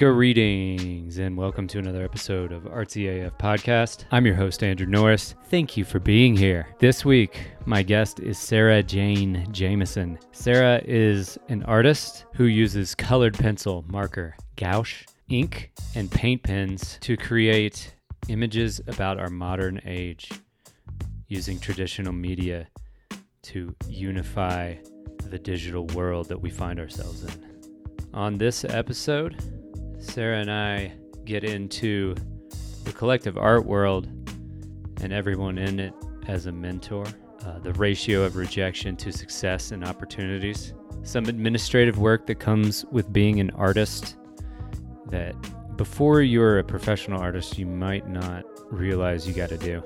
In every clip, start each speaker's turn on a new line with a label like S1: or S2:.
S1: Greetings and welcome to another episode of Artsy AF Podcast. I'm your host, Andrew Norris. Thank you for being here. This week, my guest is Sarah Jane Jameson. Sarah is an artist who uses colored pencil, marker, gouache, ink, and paint pens to create images about our modern age using traditional media to unify the digital world that we find ourselves in. On this episode, Sarah and I get into the collective art world and everyone in it as a mentor, uh, the ratio of rejection to success and opportunities, some administrative work that comes with being an artist that before you're a professional artist, you might not realize you got to do.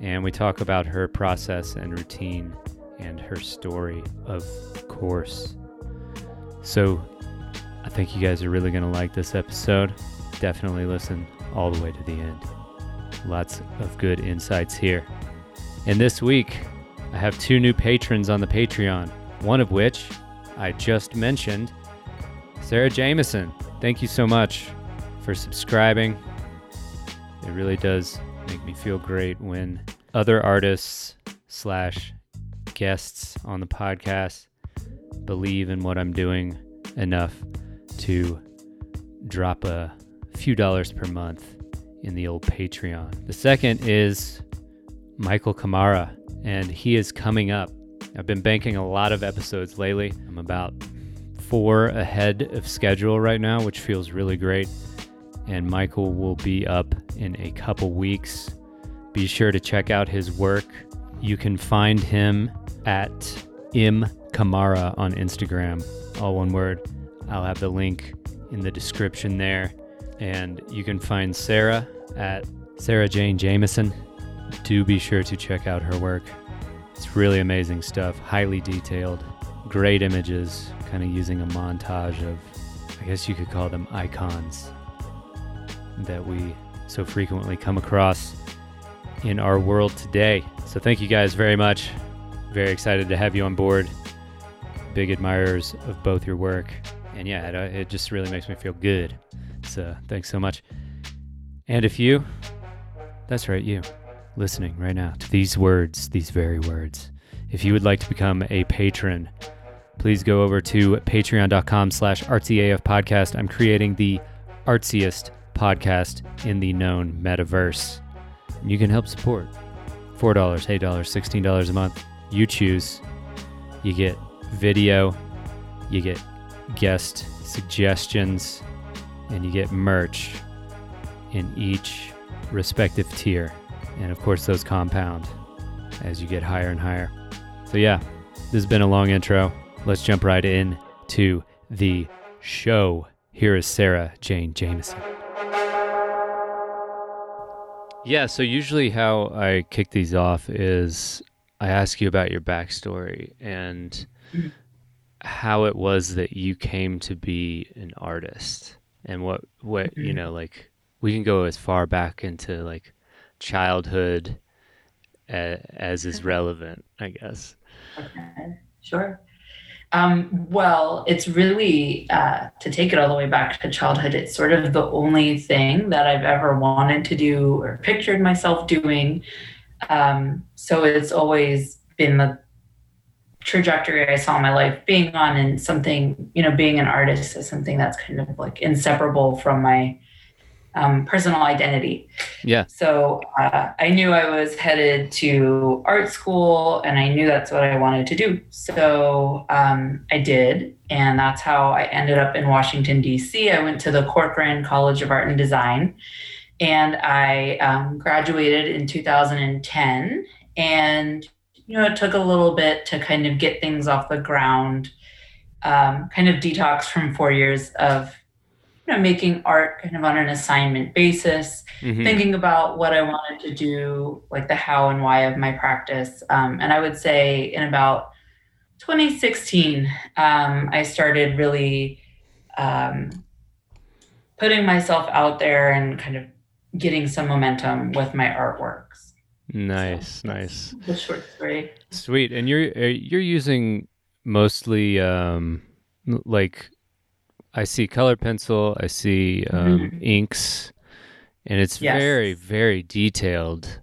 S1: And we talk about her process and routine and her story, of course. So I think you guys are really going to like this episode. Definitely listen all the way to the end. Lots of good insights here. And this week, I have two new patrons on the Patreon, one of which I just mentioned, Sarah Jameson. Thank you so much for subscribing. It really does make me feel great when other artists slash guests on the podcast believe in what I'm doing enough to drop a few dollars per month in the old Patreon. The second is Michael Kamara, and he is coming up. I've been banking a lot of episodes lately. I'm about four ahead of schedule right now, which feels really great. And Michael will be up in a couple weeks. Be sure to check out his work. You can find him at M Kamara on Instagram, all one word. I'll have the link in the description there. And you can find Sarah at Sarah Jane Jameson. Do be sure to check out her work. It's really amazing stuff, highly detailed, great images, kind of using a montage of, I guess you could call them icons that we so frequently come across in our world today. So thank you guys very much. Very excited to have you on board. Big admirers of both your work and yeah, it, uh, it just really makes me feel good. So thanks so much. And if you, that's right, you, listening right now to these words, these very words, if you would like to become a patron, please go over to patreon.com slash artsyaf podcast. I'm creating the artsiest podcast in the known metaverse. You can help support. $4, $8, $16 a month. You choose. You get video. You get guest suggestions, and you get merch in each respective tier. And of course, those compound as you get higher and higher. So, yeah, this has been a long intro. Let's jump right in to the show. Here is Sarah Jane Jameson. Yeah, so usually how I kick these off is I ask you about your backstory and how it was that you came to be an artist and what what mm-hmm. you know like we can go as far back into like childhood as, as is relevant i guess.
S2: Okay sure. Um, well it's really uh, to take it all the way back to childhood it's sort of the only thing that i've ever wanted to do or pictured myself doing. Um, so it's always been the trajectory I saw my life being on and something, you know, being an artist is something that's kind of like inseparable from my um, personal identity.
S1: Yeah.
S2: So uh, I knew I was headed to art school and I knew that's what I wanted to do. So um, I did. And that's how I ended up in Washington, D.C. I went to the Corcoran College of Art and Design and I um, graduated in 2010. And you know, it took a little bit to kind of get things off the ground, um, kind of detox from four years of, you know, making art kind of on an assignment basis, mm-hmm. thinking about what I wanted to do, like the how and why of my practice. Um, and I would say in about 2016, um, I started really um, putting myself out there and kind of getting some momentum with my artworks.
S1: Nice, so nice.
S2: The short story.
S1: Sweet, and you're uh, you're using mostly um, like I see color pencil, I see um,
S2: Mhm.
S1: inks, and it's
S2: Yes.
S1: very, very detailed.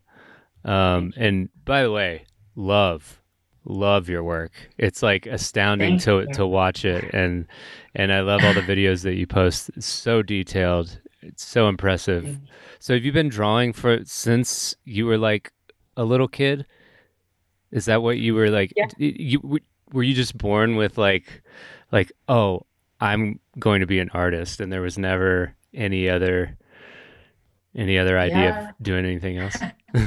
S1: Um, and by the way, love, love your work. It's like astounding
S2: Thank
S1: to
S2: you.
S1: to watch it, and and I love all the videos that you post. It's so detailed. It's so impressive. So have you been drawing for since you were like a little kid? Is that what you were like?
S2: Yeah.
S1: You were you just born with like, like oh, I'm going to be an artist, and there was never any other, any other idea
S2: Yeah.
S1: of doing anything else.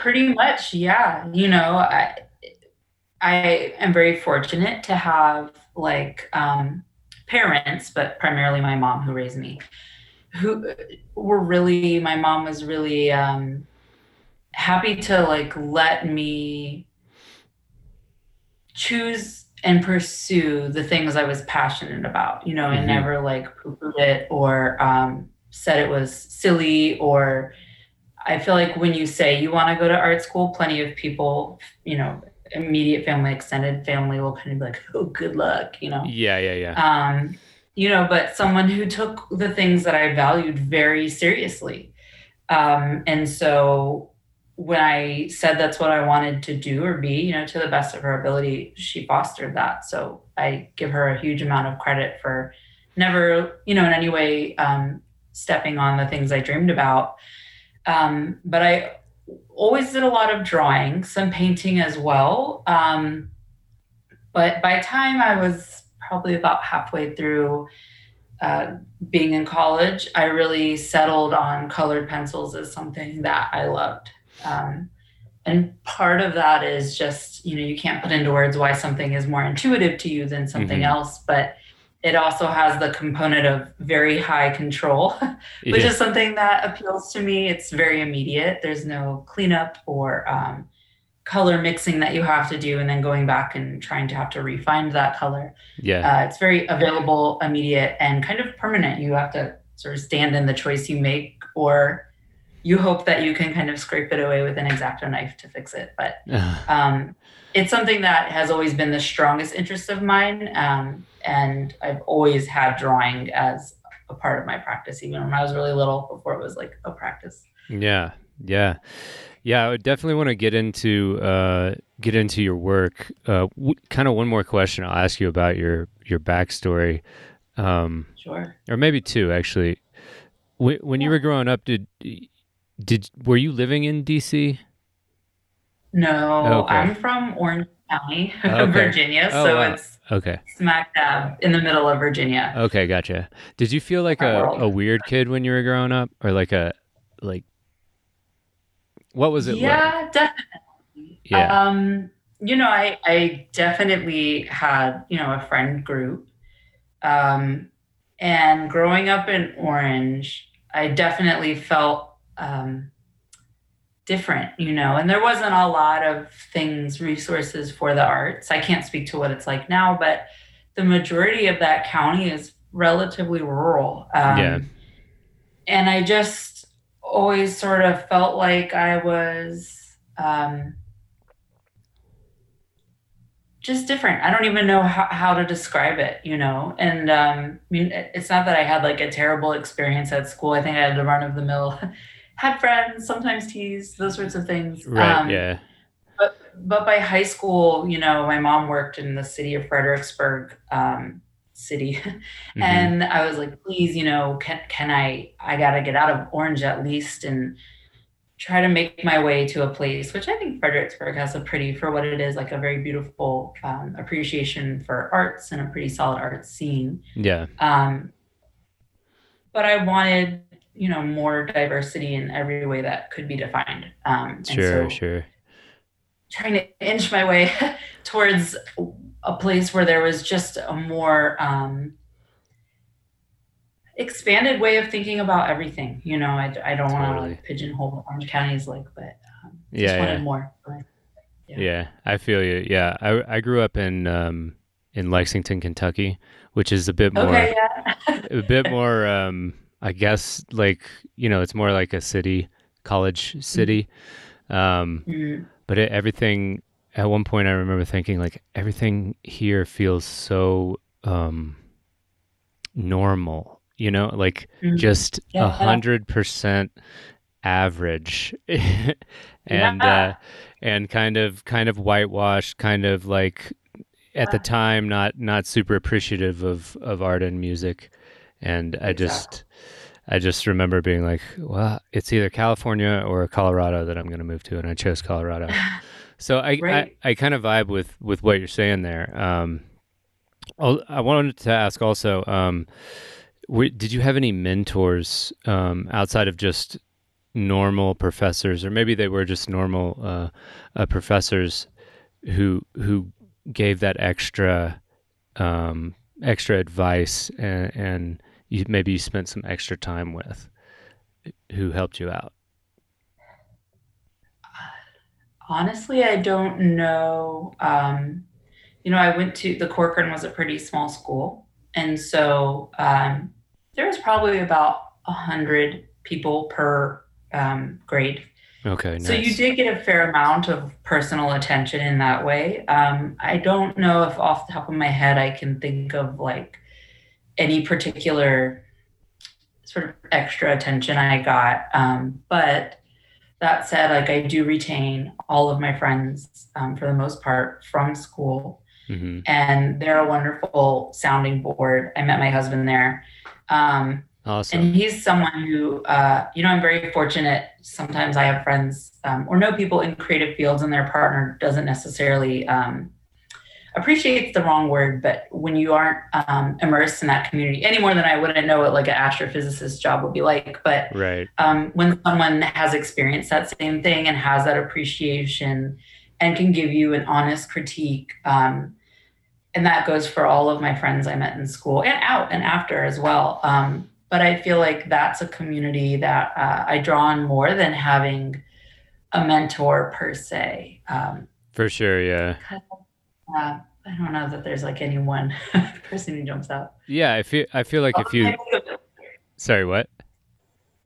S2: Pretty much, yeah. You know, I I am very fortunate to have like um, parents, but primarily my mom who raised me, who were really. My mom was really um, happy to like let me choose and pursue the things I was passionate about. You know,
S1: Mhm.
S2: and never like poo-pooed it or um, said it was silly or I feel like when you say you want to go to art school, plenty of people, you know, immediate family, extended family will kind of be like, oh, good luck, you know.
S1: yeah, yeah, yeah.
S2: Um, you know, but someone who took the things that I valued very seriously. Um, and so when I said that's what I wanted to do or be, you know, to the best of her ability, she fostered that. So I give her a huge amount of credit for never, you know, in any way um, stepping on the things I dreamed about. Um, but I always did a lot of drawing, some painting as well. Um, but by time I was probably about halfway through uh, being in college, I really settled on colored pencils as something that I loved. Um, and part of that is just, you know, you can't put into words why something is more intuitive to you than something
S1: Mhm.
S2: else, but it also has the component of very high control, which
S1: Yeah.
S2: is something that appeals to me. It's very immediate. There's no cleanup or um, color mixing that you have to do, and then going back and trying to have to refine that color.
S1: yeah.
S2: Uh, it's very available, immediate, and kind of permanent. You have to sort of stand in the choice you make, or you hope that you can kind of scrape it away with an exacto knife to fix it. But um, it's something that has always been the strongest interest of mine. Um, and I've always had drawing as a part of my practice, even when I was really little, before it was like a practice.
S1: Yeah, yeah, yeah. I would definitely want to get into uh, get into your work. Uh, w- kind of one more question I'll ask you about your your backstory, um,
S2: Sure.
S1: or maybe two actually. When, when you were growing up, did did were you living in DC?
S2: No,
S1: Okay.
S2: I'm from Orange County,
S1: Okay.
S2: Virginia.
S1: Oh,
S2: so
S1: wow.
S2: it's
S1: Okay,
S2: smack dab in the middle of Virginia.
S1: okay, gotcha. Did you feel like a, a weird kid when you were growing up, or like a like what was it like?
S2: yeah, definitely.
S1: Yeah.
S2: Um, you know, I I definitely had, you know, a friend group. Um, and growing up in Orange, I definitely felt um different, you know, and there wasn't a lot of things, resources for the arts. I can't speak to what it's like now, but the majority of that county is relatively rural. Um,
S1: Yeah.
S2: And I just always sort of felt like I was um, just different. I don't even know how, how to describe it, you know? And um, I mean, it's not that I had like a terrible experience at school. I think I had the run of the mill, had friends, sometimes teased, those sorts of things.
S1: Right.
S2: Um,
S1: yeah.
S2: but by high school, you know, my mom worked in the city of Fredericksburg um, city,
S1: Mhm.
S2: and I was like, please, you know, can can I? I gotta get out of Orange at least and try to make my way to a place which I think Fredericksburg has a pretty, for what it is, like a very beautiful um, appreciation for arts and a pretty solid art scene.
S1: yeah.
S2: Um, but I wanted, you know, more diversity in every way that could be defined. Um,
S1: Sure.
S2: so
S1: sure.
S2: trying to inch my way towards a place where there was just a more um, expanded way of thinking about everything. You know, I, I don't want to like pigeonhole what Orange County is like, but um, just
S1: Yeah,
S2: wanted
S1: yeah.
S2: more.
S1: Yeah.
S2: Yeah.
S1: I feel you. Yeah, I I grew up in um in Lexington, Kentucky, which is a bit more
S2: Okay, yeah.
S1: a bit more um I guess like, you know, it's more like a city, college city. Um
S2: Mm,
S1: but it, everything at one point I remember thinking like everything here feels so um normal, you know, like
S2: Mhm.
S1: just a hundred percent average, and
S2: Yeah.
S1: uh, and kind of kind of whitewashed, kind of like at the time not not super appreciative of of art and music, and I just. I just remember being like, well, it's either California or Colorado that I'm going to move to, and I chose Colorado. So I,
S2: Right.
S1: I, I kind of vibe with, with what you're saying there. Um, I'll- wanted to ask also, um, w- did you have any mentors um, outside of just normal professors, or maybe they were just normal uh, uh, professors who who gave that extra um, extra advice and, and you, maybe you spent some extra time with who helped you out?
S2: Honestly, I don't know. Um, you know, I went to the Corcoran was a pretty small school, and so um, there was probably about a hundred people per um, grade.
S1: Okay, nice.
S2: So you did get a fair amount of personal attention in that way. Um, I don't know if off the top of my head I can think of like any particular sort of extra attention I got. Um, but that said, like I do retain all of my friends um, for the most part from school,
S1: hmm
S2: and they're a wonderful sounding board. I met my husband there. Um,
S1: Awesome.
S2: and he's someone who, uh, you know, I'm very fortunate. Sometimes I have friends um, or know people in creative fields, and their partner doesn't necessarily um, appreciate the wrong word, but when you aren't um, immersed in that community any more than I wouldn't know what like an astrophysicist job would be like. But
S1: right.
S2: um, when someone has experienced that same thing and has that appreciation and can give you an honest critique um, and that goes for all of my friends i met in school and out and after as well um, but i feel like that's a community that uh, i draw on more than having a mentor per se um,
S1: For sure. Yeah.
S2: Uh, i don't know that there's like any one person who jumps out
S1: Yeah. I feel, I feel like if you, sorry, what?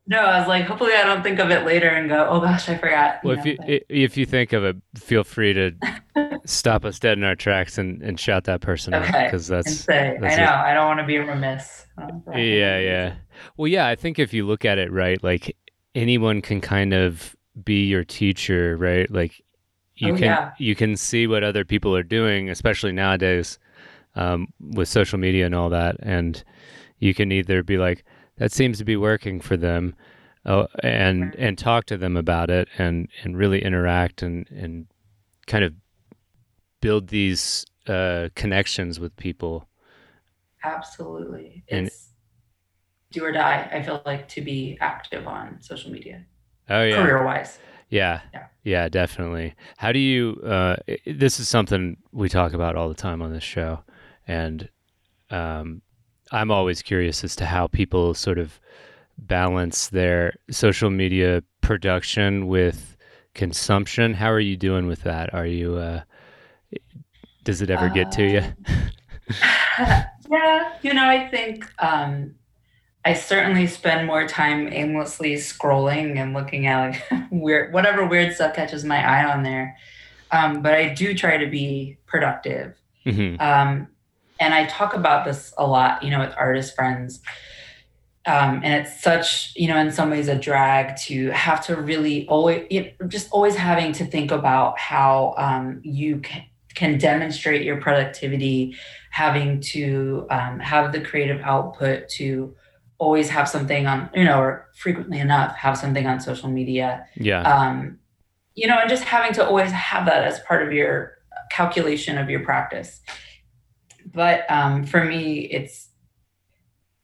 S2: no i was like hopefully i don't think of it later and go oh gosh i forgot
S1: Well, if
S2: know,
S1: you,
S2: but-
S1: if you think of it, feel free to stop us dead in our tracks and, and shout that person out because that's,
S2: say,
S1: that's
S2: I know, I don't want to be remiss. Think
S1: yeah, yeah. Well, yeah, I think if you look at it right, like anyone can kind of be your teacher, right? Like you
S2: Oh,
S1: can
S2: yeah.
S1: you can see what other people are doing, especially nowadays um, with social media and all that, and you can either be like, that seems to be working for them, uh, and and talk to them about it, and and really interact and and kind of build these uh, connections with people.
S2: Absolutely.
S1: And-
S2: It's do or die, I feel like, to be active on social media,
S1: Oh yeah.
S2: career wise.
S1: Yeah.
S2: Yeah.
S1: Yeah, definitely. How do you uh this is something we talk about all the time on this show and um I'm always curious as to how people sort of balance their social media production with consumption. How are you doing with that? Are you uh does it ever get to you?
S2: yeah, you know, I think um, I certainly spend more time aimlessly scrolling and looking at like weird, whatever weird stuff catches my eye on there. Um, but I do try to be productive.
S1: Mhm.
S2: Um, and I talk about this a lot, you know, with artist friends. Um, and it's such, you know, in some ways a drag to have to really always, just always having to think about how um, you can, can demonstrate your productivity, having to um, have the creative output to always have something on, you know, or frequently enough have something on social media
S1: Yeah.
S2: um, you know, and just having to always have that as part of your calculation of your practice. But um, for me, it's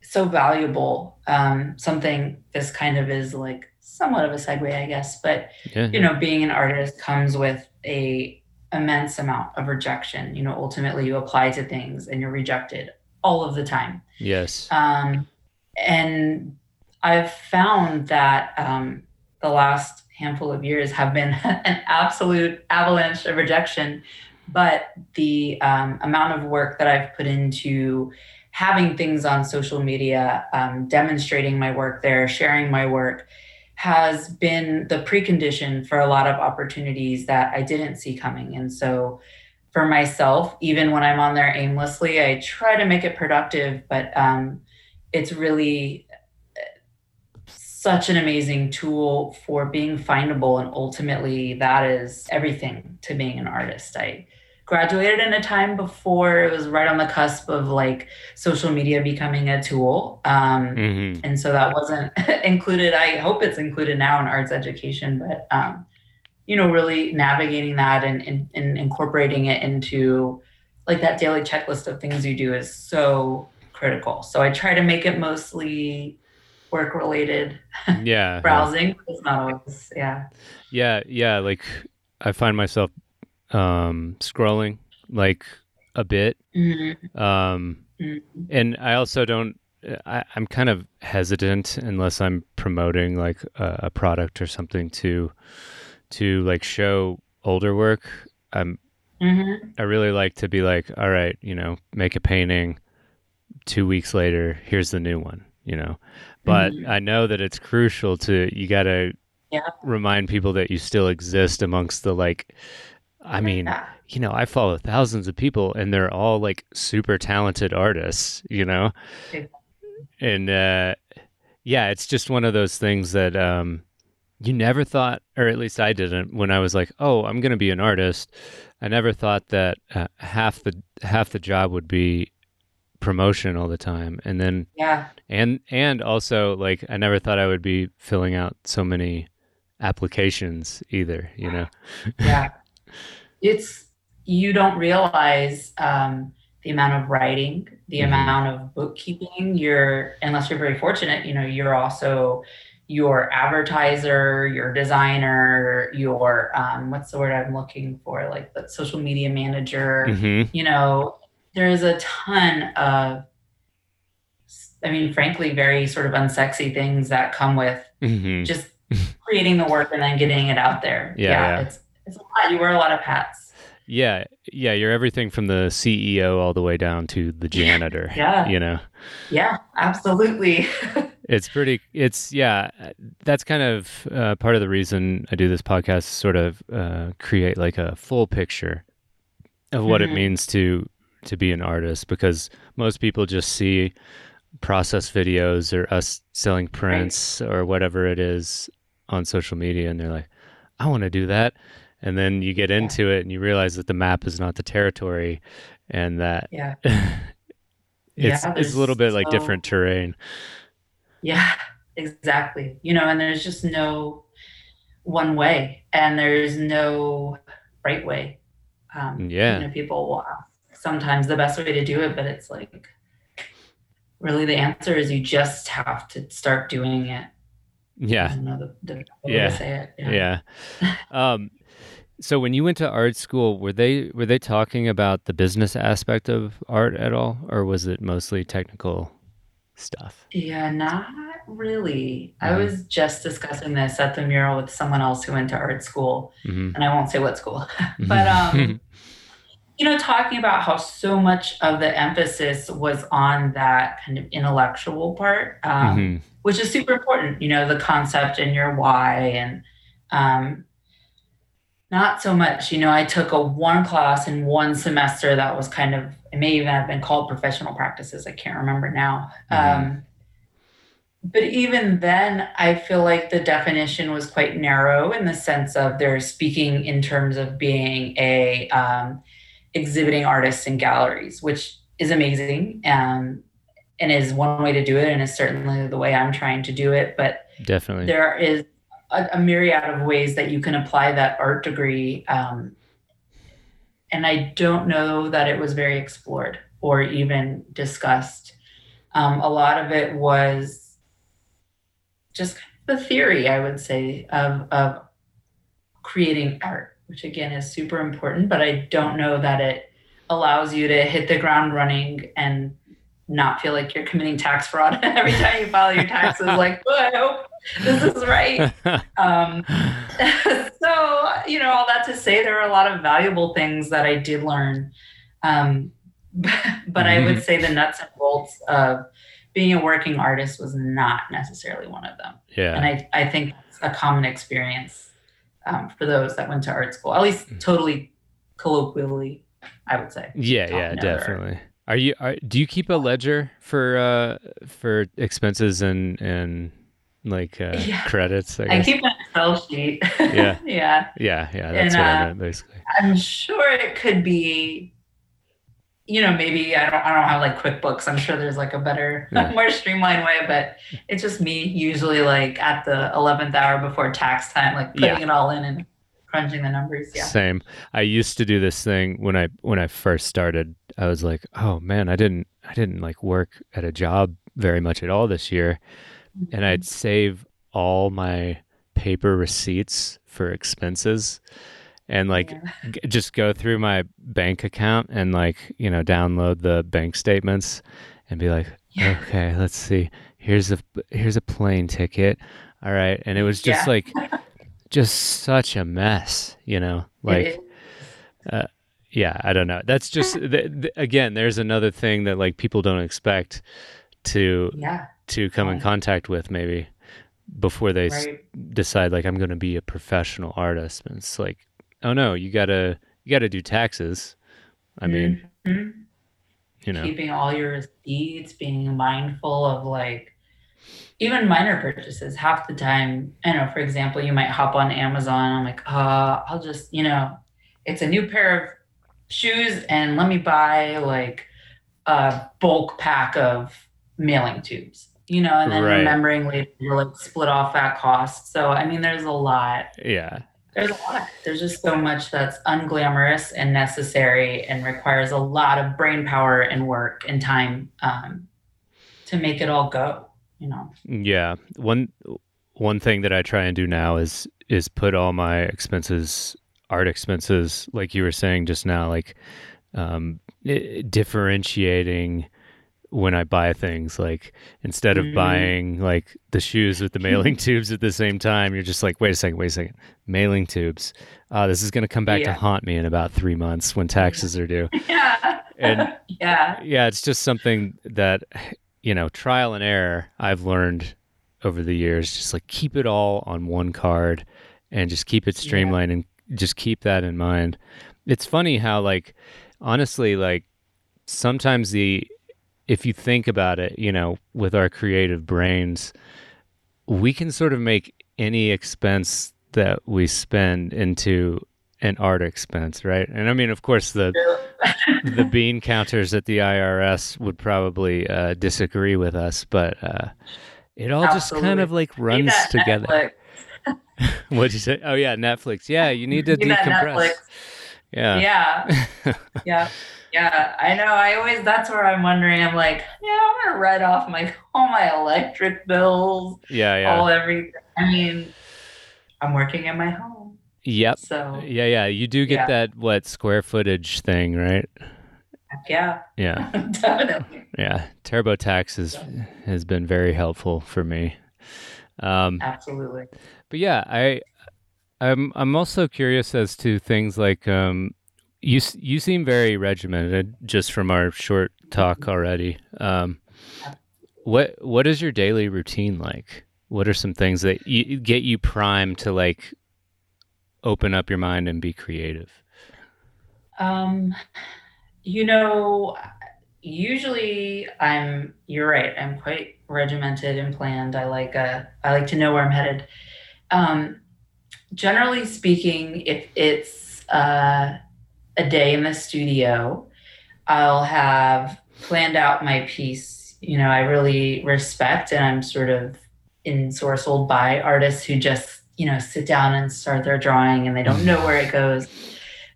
S2: so valuable. Um, something this kind of is like somewhat of a segue, I guess. But
S1: yeah.
S2: you know, being an artist comes with a immense amount of rejection. You know, ultimately, you apply to things and you're rejected all of the time.
S1: yes.
S2: Um, and I've found that um, the last handful of years have been an absolute avalanche of rejection. But the um, amount of work that I've put into having things on social media, um, demonstrating my work there, sharing my work, has been the precondition for a lot of opportunities that I didn't see coming. And so, for myself, even when I'm on there aimlessly, I try to make it productive, but um, it's really such an amazing tool for being findable and ultimately that is everything to being an artist i graduated in a time before it was right on the cusp of like social media becoming a tool um, mm-hmm. and so that wasn't included i hope it's included now in arts education but um, you know really navigating that and, and, and incorporating it into like that daily checklist of things you do is so critical so i try to make it mostly work related
S1: yeah
S2: browsing it's not always yeah
S1: yeah yeah like i find myself um scrolling like a bit mm-hmm. um mm-hmm. and i also don't I, am kind of hesitant unless I'm promoting like a, a, product or something to to like show older work. I'm mm-hmm. I really like to be like, all right, you know, make a painting. Two weeks later, here's the new one. You know, but mm-hmm. I know that it's crucial to you got to yeah. remind people that you still exist amongst the like. I mean, yeah. you know, I follow thousands of people, and they're all like super talented artists. You know, and uh, yeah, it's just one of those things that um, you never thought, or at least I didn't, when I was like, "Oh, I'm going to be an artist." I never thought that uh, half the half the job would be promotion all the time. And then
S2: yeah.
S1: and and also like i never thought i would be filling out so many applications either you know?
S2: Yeah. It's you don't realize um, the amount of writing the mm-hmm. amount of bookkeeping. You're unless you're very fortunate you know you're also your advertiser your designer your um, what's the word i'm looking for? Like the social media manager mm-hmm. you know there's a ton of i mean frankly very sort of unsexy things that come with mm-hmm. just creating the work and then getting it out there yeah, yeah, yeah. it's it's a lot you wear a lot of hats
S1: yeah yeah you're everything from the ceo all the way down to the janitor
S2: yeah
S1: you know
S2: yeah absolutely
S1: it's pretty it's yeah that's kind of uh, part of the reason i do this podcast sort of uh, create like a full picture of what mm-hmm. it means to to be an artist because most people just see process videos or us selling prints right. or whatever it is on social media and they're like i want to do that. And then you get yeah. into it and you realize that the map is not the territory and that
S2: yeah.
S1: it's yeah, it's a little bit so... like different terrain.
S2: Yeah exactly. You know and there's just no one way and there's no right way
S1: um, yeah.
S2: you know people will sometimes the best way to do it, but it's like really the answer is you just have to start doing it.
S1: Yeah.
S2: The, the yeah.
S1: Yeah. yeah. um, so when you went to art school, were they were they talking about the business aspect of art at all, or was it mostly technical stuff?
S2: Yeah, not really. Mm-hmm. I was just discussing this at the mural with someone else who went to art school, mm-hmm. and I won't say what school, but um, you know, talking about how so much of the emphasis was on that kind of intellectual part, um, mm-hmm. which is super important, you know, the concept and your why. And um, not so much, you know, I took a one class in one semester that was kind of, it may even have been called professional practices. I can't remember now. Mm-hmm. Um, but even then, I feel like the definition was quite narrow in the sense of they're speaking in terms of being a, um, exhibiting artists in galleries, which is amazing um, and is one way to do it, and is certainly the way I'm trying to do it. But
S1: definitely,
S2: there is a, a myriad of ways that you can apply that art degree. Um, and I don't know that it was very explored or even discussed. Um, a lot of it was just the theory, I would say, of, of creating art which again is super important, but I don't know that it allows you to hit the ground running and not feel like you're committing tax fraud every time you file your taxes. like, oh, I hope this is right. um, so, you know, all that to say, there are a lot of valuable things that I did learn. Um, but mm-hmm. I would mm-hmm. say the nuts and bolts of being a working artist was not necessarily one of them.
S1: Yeah.
S2: And I, I think it's a common experience um, for those that went to art school, at least mm. totally colloquially, I would say.
S1: Yeah, yeah, definitely. Are you? Are, do you keep a ledger for uh for expenses and and like uh,
S2: Yeah.
S1: credits? I
S2: I keep an Excel sheet.
S1: Yeah.
S2: yeah.
S1: yeah, yeah. That's
S2: And,
S1: what I
S2: uh,
S1: meant basically.
S2: I'm sure it could be, you know, maybe I don't I don't have like QuickBooks. I'm sure there's like a better,
S1: Yeah.
S2: more streamlined way, but it's just me usually like at the eleventh hour before tax time, like putting
S1: Yeah.
S2: it all in and crunching the numbers. Yeah.
S1: Same. I used to do this thing when I when I first started. I was like, oh man, I didn't I didn't like work at a job very much at all this year, and mm-hmm. I'd save all my paper receipts for expenses, and like
S2: Yeah.
S1: g- just go through my bank account and like you know download the bank statements and be like,
S2: Yeah.
S1: okay, let's see. Here's a here's a plane ticket. All right, and it was just
S2: Yeah.
S1: like just such a mess, you know, like.
S2: Is.
S1: Uh, yeah i don't know that's just th- th- again there's another thing that like people don't expect to
S2: yeah.
S1: to come in contact with maybe before they s- decide like i'm going to be a professional artist and it's like oh no you gotta you gotta do taxes i mean
S2: Mhm.
S1: you know
S2: keeping all your receipts, being mindful of like even minor purchases. Half the time, I know, for example, you might hop on Amazon. I'm like, uh, I'll just, you know, it's a new pair of shoes, and let me buy like a bulk pack of mailing tubes. You know, and then
S1: Right.
S2: remembering later to like split off that cost. So I mean, there's a lot
S1: yeah
S2: there's a lot. There's just so much that's unglamorous and necessary and requires a lot of brain power and work and time um, to make it all go. You know.
S1: yeah one one thing that i try and do now is is put all my expenses art expenses like you were saying just now like um differentiating when i buy things like instead of
S2: Mhm.
S1: buying like the shoes with the mailing tubes at the same time you're just like wait a second wait a second mailing tubes uh, this is going to come back to haunt me in about three months when taxes are due
S2: Yeah.
S1: And-
S2: yeah.
S1: yeah, it's just something that you know, trial and error I've learned over the years. Just like keep it all on one card and just keep it
S2: Yeah.
S1: streamlined and just keep that in mind. It's funny how like honestly like sometimes the if you think about it, you know, with our creative brains, we can sort of make any expense that we spend into an art expense, right? And I mean, of course, the the bean counters at the IRS would probably uh, disagree with us, but uh, it all just kind of like runs together. What'd you say? Oh yeah, Netflix. Yeah, you need to decompress. Yeah.
S2: Yeah. yeah. Yeah. I know. I always that's where I'm wondering. I'm like, yeah, I'm gonna write off my all my electric bills,
S1: yeah, yeah.
S2: all everything. I mean, I'm working in my home.
S1: Yep.
S2: So
S1: Yeah, yeah. You do get
S2: Yeah.
S1: that what square footage thing, right?
S2: yeah,
S1: Yeah,
S2: definitely.
S1: yeah. TurboTax has has been very helpful for me. Um,
S2: Absolutely.
S1: But yeah, I I'm I'm also curious as to things like um you you seem very regimented just from our short talk already. Um what what is your daily routine like? What are some things that you, get you primed to like open up your mind and be creative?
S2: Um, you know, usually I'm. You're right. I'm quite regimented and planned. I like uh I like to know where I'm headed. Um, generally speaking, if it's uh, a day in the studio, I'll have planned out my piece. You know, I really respect and I'm sort of ensorcelled by artists who just, you know, sit down and start their drawing and they don't know where it goes.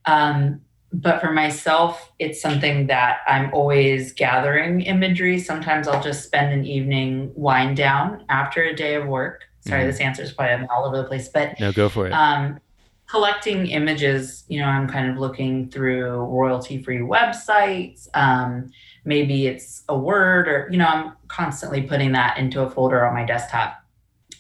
S2: Um, but for myself, it's something that I'm always gathering imagery. Sometimes I'll just spend an evening wind down after a day of work. Sorry,
S1: Mhm.
S2: this answer is probably all over the place, but
S1: No, go for it.
S2: um, collecting images, you know, I'm kind of looking through royalty free websites. Um, maybe it's a word or, you know, I'm constantly putting that into a folder on my desktop.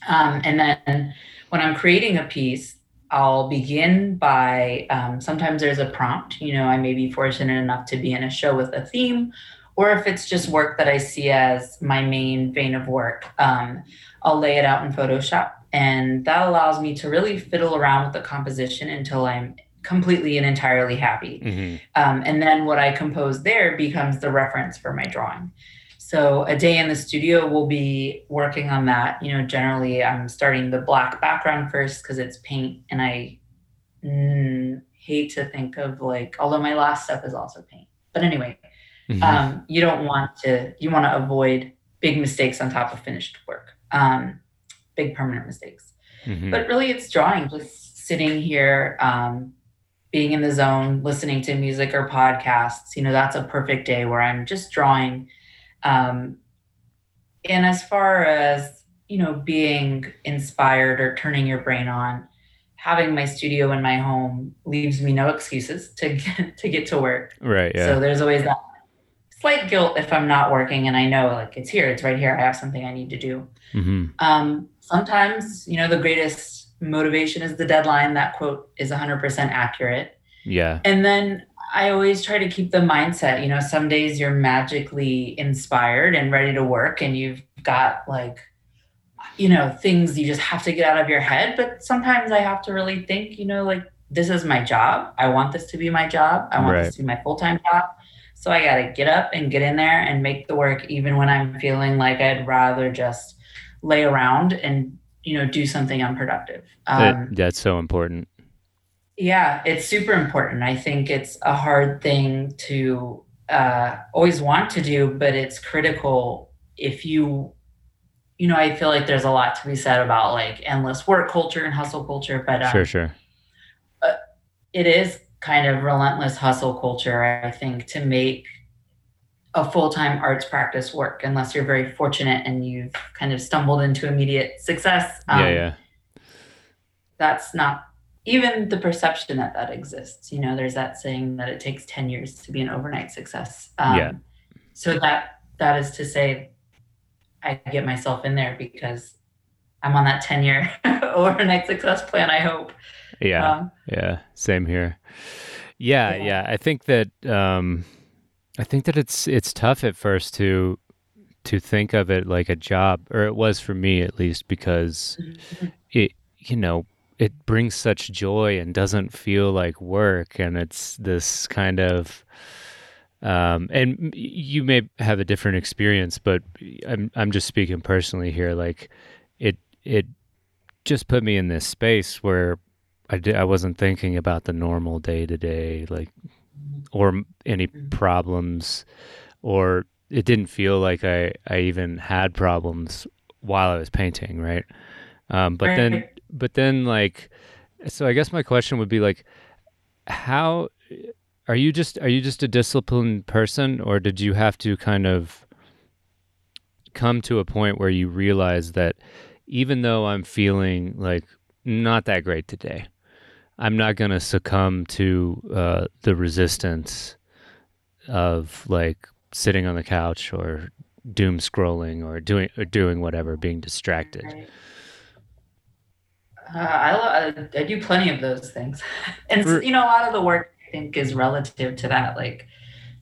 S2: Um, and then when I'm creating a piece, I'll begin by um, sometimes there's a prompt. You know, I may be fortunate enough to be in a show with a theme, or if it's just work that I see as my main vein of work, um, I'll lay it out in Photoshop. And that allows me to really fiddle around with the composition until I'm completely and entirely happy.
S1: Mm-hmm.
S2: Um, and then what I compose there becomes the reference for my drawing. So a day in the studio will be working on that. You know, generally I'm starting the black background first because it's paint, and I mm, hate to think of like, although my last step is also paint. But anyway,
S1: Mm-hmm.
S2: um, you don't want to. You want to avoid big mistakes on top of finished work. Um, big permanent mistakes.
S1: Mhm.
S2: But really, it's drawing, just sitting here, um, being in the zone, listening to music or podcasts. You know, that's a perfect day where I'm just drawing. Um, and as far as, you know, being inspired or turning your brain on, having my studio in my home leaves me no excuses to get, to get to work.
S1: right. Yeah.
S2: So there's always that slight guilt if I'm not working and I know like it's here, it's right here. I have something I need to do.
S1: mm-hmm.
S2: Um, sometimes, you know, the greatest motivation is the deadline. That quote is 100% accurate.
S1: Yeah.
S2: And then I always try to keep the mindset, you know, some days you're magically inspired and ready to work and you've got like, you know, things you just have to get out of your head. But sometimes I have to really think, you know, like, this is my job. I want this to be my job. I want
S1: Right.
S2: this to be my full time job. So I got to get up and get in there and make the work, even when I'm feeling like I'd rather just lay around and, you know, do something unproductive.
S1: That-
S2: Um,
S1: that's so important.
S2: yeah, it's super important. I think it's a hard thing to uh, always want to do, but it's critical if you, you know, I feel like there's a lot to be said about like endless work culture and hustle culture, but um,
S1: Sure. Sure.
S2: it is kind of relentless hustle culture, I think, to make a full time arts practice work, unless you're very fortunate and you've kind of stumbled into immediate success.
S1: yeah.
S2: Um,
S1: Yeah.
S2: that's not even the perception that that exists. You know, there's that saying that it takes 10 years to be an overnight success. Um,
S1: Yeah.
S2: So that that is to say, I get myself in there because I'm on that 10 year overnight success plan. I hope.
S1: Yeah.
S2: Um,
S1: Yeah, same here. Yeah,
S2: Yeah.
S1: yeah. I think that um I think that it's it's tough at first to to think of it like a job, or it was for me at least, because it you know it brings such joy and doesn't feel like work, and it's this kind of um and you may have a different experience, but I'm I'm just speaking personally here. Like it it just put me in this space where I did, I wasn't thinking about the normal day to day, like, or any
S2: Mhm.
S1: problems, or it didn't feel like I, I even had problems while I was painting, right? Um, but then, but then, like, so I guess my question would be like, how are you just are you just a disciplined person, or did you have to kind of come to a point where you realize that even though I'm feeling like not that great today, I'm not going to succumb to uh, the resistance of like sitting on the couch or doom scrolling or doing or doing whatever, being distracted.
S2: Right. Uh, I, I do plenty of those things, and
S1: For-
S2: you know, a lot of the work I think is relative to that, like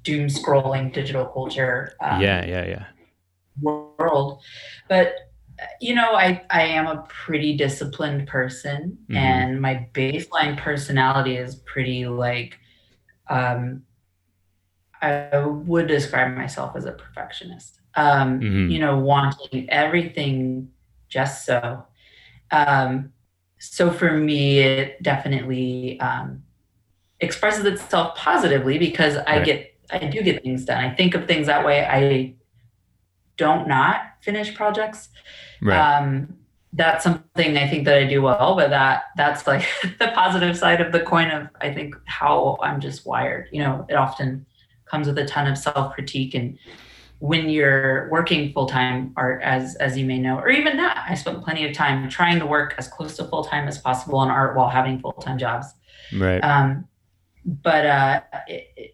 S2: doom scrolling, digital culture. Um,
S1: yeah, yeah, yeah.
S2: world but uh, you know i i am a pretty disciplined person
S1: Mhm.
S2: and my baseline personality is pretty like um i would describe myself as a perfectionist um
S1: Mhm.
S2: you know wanting everything just so um so for me it definitely um expresses itself positively because i
S1: Right.
S2: get i do get things done i think of things that way i don't not finish projects.
S1: Right.
S2: Um, that's something I think that I do well, but that that's like the positive side of the coin of I think how I'm just wired. You know, it often comes with a ton of self critique and when you're working full time art, as as you may know, or even not, I spent plenty of time trying to work as close to full time as possible in art while having full time jobs.
S1: right.
S2: Um, but uh, it,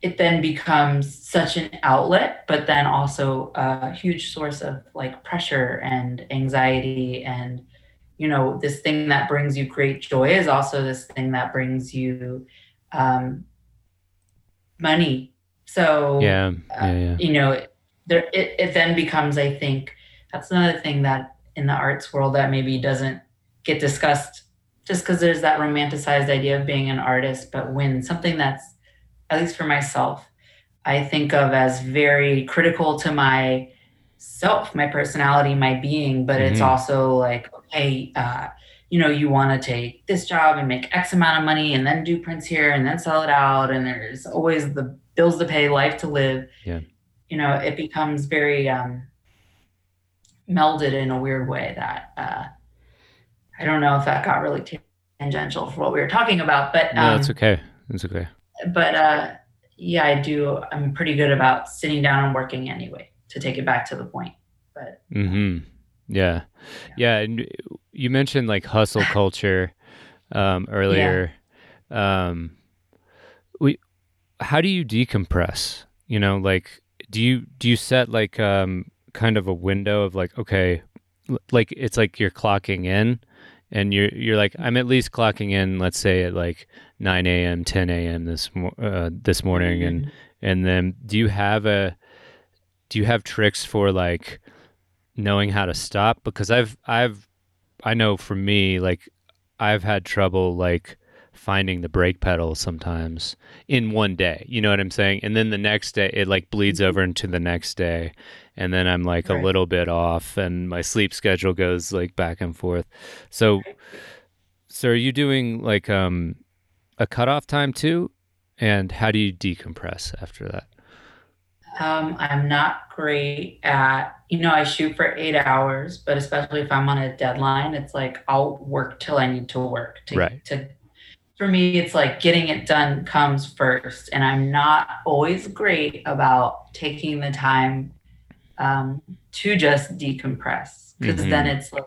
S2: it then becomes such an outlet, but then also a huge source of like pressure and anxiety. And, you know, this thing that brings you great joy is also this thing that brings you um, money. So,
S1: yeah,
S2: uh,
S1: yeah, yeah.
S2: you know, there it, it then becomes, I think, that's another thing that in the arts world that maybe doesn't get discussed just because there's that romanticized idea of being an artist. But when something that's, at least for myself, I think of as very critical to my self, my personality, my being, but mm-hmm. it's also like, okay, uh, you know, you want to take this job and make X amount of money and then do prints here and then sell it out. And there's always the bills to pay, life to live.
S1: Yeah.
S2: You know, it becomes very um, melded in a weird way that uh, I don't know if that got really tangential for what we were talking about, but
S1: um, no, it's okay. It's okay.
S2: But uh, yeah, I do. I'm pretty good about sitting down and working anyway to take it back to the point. But
S1: mm-hmm. yeah, yeah. And you mentioned like hustle culture um, earlier. Yeah. Um, we, how do you decompress? You know, like do you do you set like um kind of a window of like okay, like it's like you're clocking in and you're you're like I'm at least clocking in, let's say at like 9 a.m., 10 a.m. this uh, this morning, and mm-hmm. and then do you have a do you have tricks for like knowing how to stop? Because I've I've I know for me like I've had trouble like finding the brake pedal sometimes in one day. You know what I'm saying? And then the next day it like bleeds mm-hmm. over into the next day and then I'm like right. a little bit off and my sleep schedule goes like back and forth. So so are you doing like um a cutoff time too? And how do you decompress after that?
S2: Um, I'm not great at, you know, I shoot for eight hours, but especially if I'm on a deadline, it's like I'll work till I need to work. To,
S1: right.
S2: to for me, it's like getting it done comes first, and I'm not always great about taking the time um, to just decompress because mm-hmm. then it's like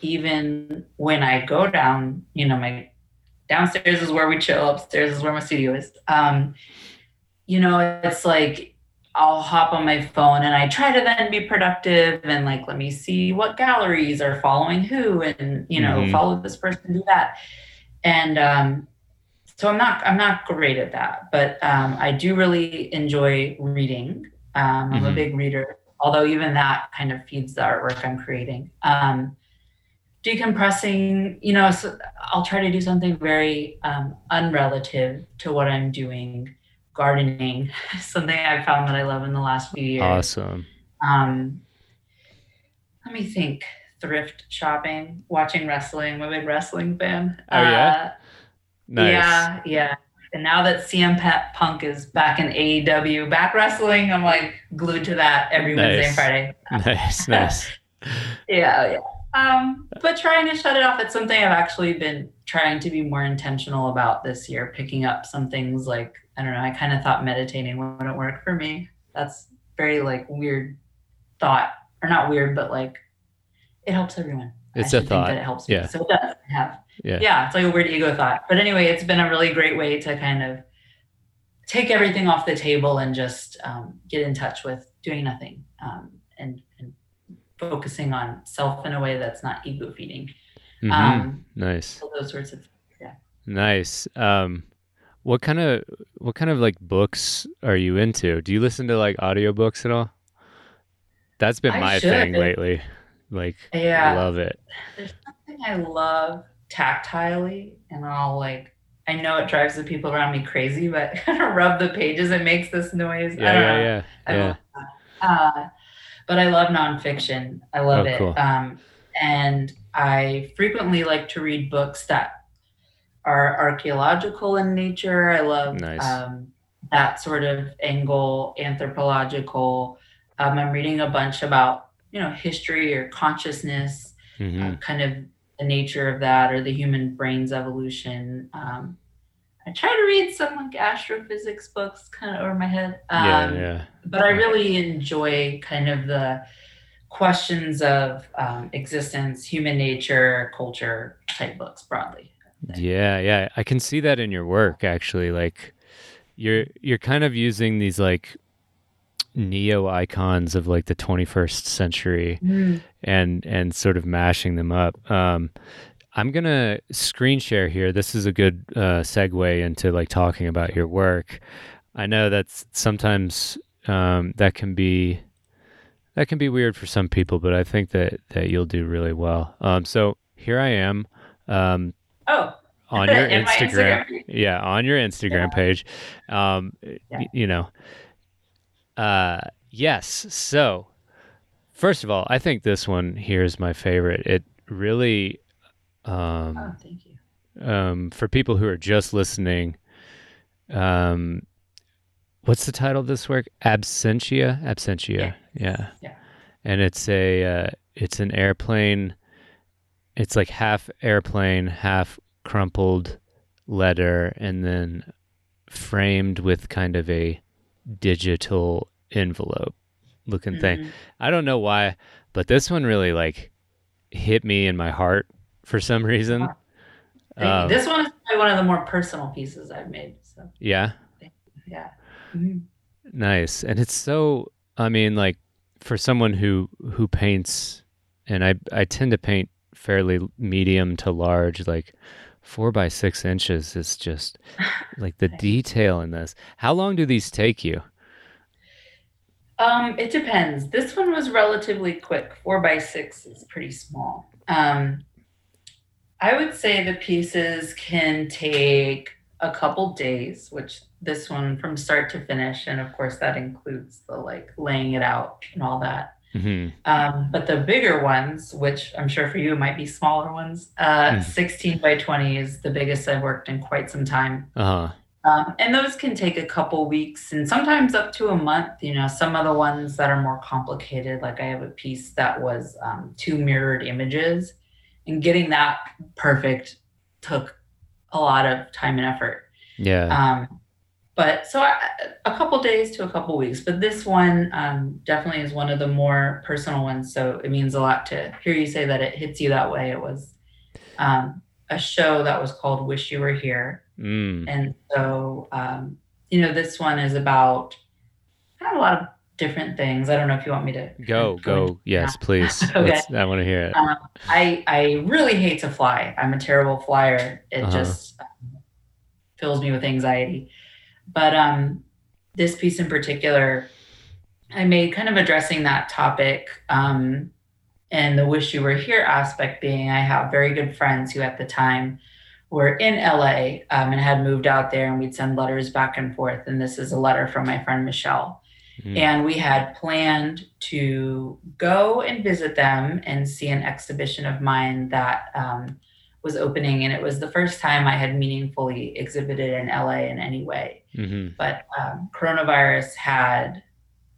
S2: even when I go down, you know, my downstairs is where we chill, upstairs is where my studio is. Um, you know, it's like I'll hop on my phone and I try to then be productive and like let me see what galleries are following who and you know mm-hmm. follow this person do that and um, so I'm not I'm not great at that but um, I do really enjoy reading um, I'm mm-hmm. a big reader although even that kind of feeds the artwork I'm creating. Um, decompressing, you know, so I'll try to do something very um, unrelative to what I'm doing. Gardening, something I've found that I love in the last few years.
S1: Awesome.
S2: Um, let me think. Thrift shopping, watching wrestling. I'm a big wrestling fan.
S1: Oh yeah. Uh,
S2: nice. Yeah, yeah. And now that CM Punk is back in AEW, back wrestling, I'm like glued to that every nice. Wednesday and Friday.
S1: Nice, nice.
S2: yeah, yeah. Um, but trying to shut it off. It's something I've actually been trying to be more intentional about this year, picking up some things like, I don't know, I kind of thought meditating wouldn't work for me. That's very like weird thought, or not weird, but like it helps everyone.
S1: It's a thought.
S2: that it helps
S1: yeah.
S2: me. So it does have
S1: yeah.
S2: yeah, it's like a weird ego thought. But anyway, it's been a really great way to kind of take everything off the table and just um, get in touch with doing nothing um, and, and, focusing on self in a way that's not ego feeding.
S1: Mm-hmm. Um, nice.
S2: Those sorts of yeah.
S1: Nice. Um, what kind of what kind of like books are you into? Do you listen to like audiobooks at all? That's been my thing lately. Like, yeah, I love it.
S2: There's something I love tactilely and I'll like I know it drives the people around me crazy, but kind of rub the pages, it makes this noise.
S1: Yeah, yeah, yeah. I yeah.
S2: Uh, but I love nonfiction. I love oh, it. Cool. Um, and I frequently like to read books that are archaeological in nature. I love
S1: nice.
S2: um, that sort of angle, anthropological. Um, I'm reading a bunch about you know history or consciousness, mm-hmm. uh, kind of the nature of that or the human brain's evolution. Um, I try to read some like astrophysics books kind of over my head.
S1: Um, yeah, yeah.
S2: But I really enjoy kind of the questions of um, existence, human nature, culture type books broadly.
S1: Yeah, yeah. I can see that in your work actually. Like you're you're kind of using these like neo icons of like the 21st century mm. and and sort of mashing them up um, i'm gonna screen share here this is a good uh, segue into like talking about your work i know that's sometimes um, that can be that can be weird for some people but i think that that you'll do really well um, so here i am um,
S2: Oh,
S1: on your Instagram.
S2: Instagram.
S1: Yeah, on your Instagram
S2: Yeah.
S1: page. Um,
S2: Yeah.
S1: you know. Uh, yes. So, first of all, I think this one here is my favorite. It really, um,
S2: oh, thank you.
S1: um, for people who are just listening, um, what's the title of this work? Absentia. Absentia. Yeah.
S2: Yeah.
S1: And it's a uh, it's an airplane. It's like half airplane, half crumpled letter, and then framed with kind of a digital envelope looking thing.
S2: Mhm.
S1: I don't know why, but this one really like hit me in my heart for some reason.
S2: Wow.
S1: Um,
S2: this one is probably one of the more personal pieces I've made. So
S1: yeah.
S2: yeah. Mhm.
S1: Nice. And it's so I mean like for someone who who paints and I I tend to paint fairly medium to large like 4 by 6 inches is just like the detail in this. How long do these take you?
S2: Um, it depends. This one was relatively quick. Four by six is pretty small. Um, I would say the pieces can take a couple days, which this one from start to finish, and of course that includes the like laying it out and all that.
S1: Mhm.
S2: Um, but the bigger ones, which I'm sure for you might be smaller ones, uh,
S1: Mhm.
S2: 16 by 20 is the biggest I've worked in quite some time.
S1: Uh-huh.
S2: Um, and those can take a couple weeks and sometimes up to a month. You know, some of the ones that are more complicated, like I have a piece that was um, two mirrored images, and getting that perfect took a lot of time and effort.
S1: Yeah.
S2: Um, but so I, a couple days to a couple weeks. But this one um, definitely is one of the more personal ones. So it means a lot to hear you say that it hits you that way. It was um, a show that was called Wish You Were Here.
S1: Mm.
S2: And so, um, you know, this one is about kind of a lot of different things. I don't know if you want me to
S1: Go, go. Yes, please.
S2: Okay.
S1: I want to hear it.
S2: Um, I I really hate to fly. I'm a terrible flyer. It
S1: Uh-huh.
S2: just um, fills me with anxiety. But um, this piece in particular, I made kind of addressing that topic. Um, and the wish you were here aspect being, I have very good friends who at the time were in LA um, and had moved out there, and we'd send letters back and forth. And this is a letter from my friend Michelle.
S1: Mm.
S2: And we had planned to go and visit them and see an exhibition of mine that um, was opening. And it was the first time I had meaningfully exhibited in LA in any way.
S1: Mhm.
S2: But um, coronavirus had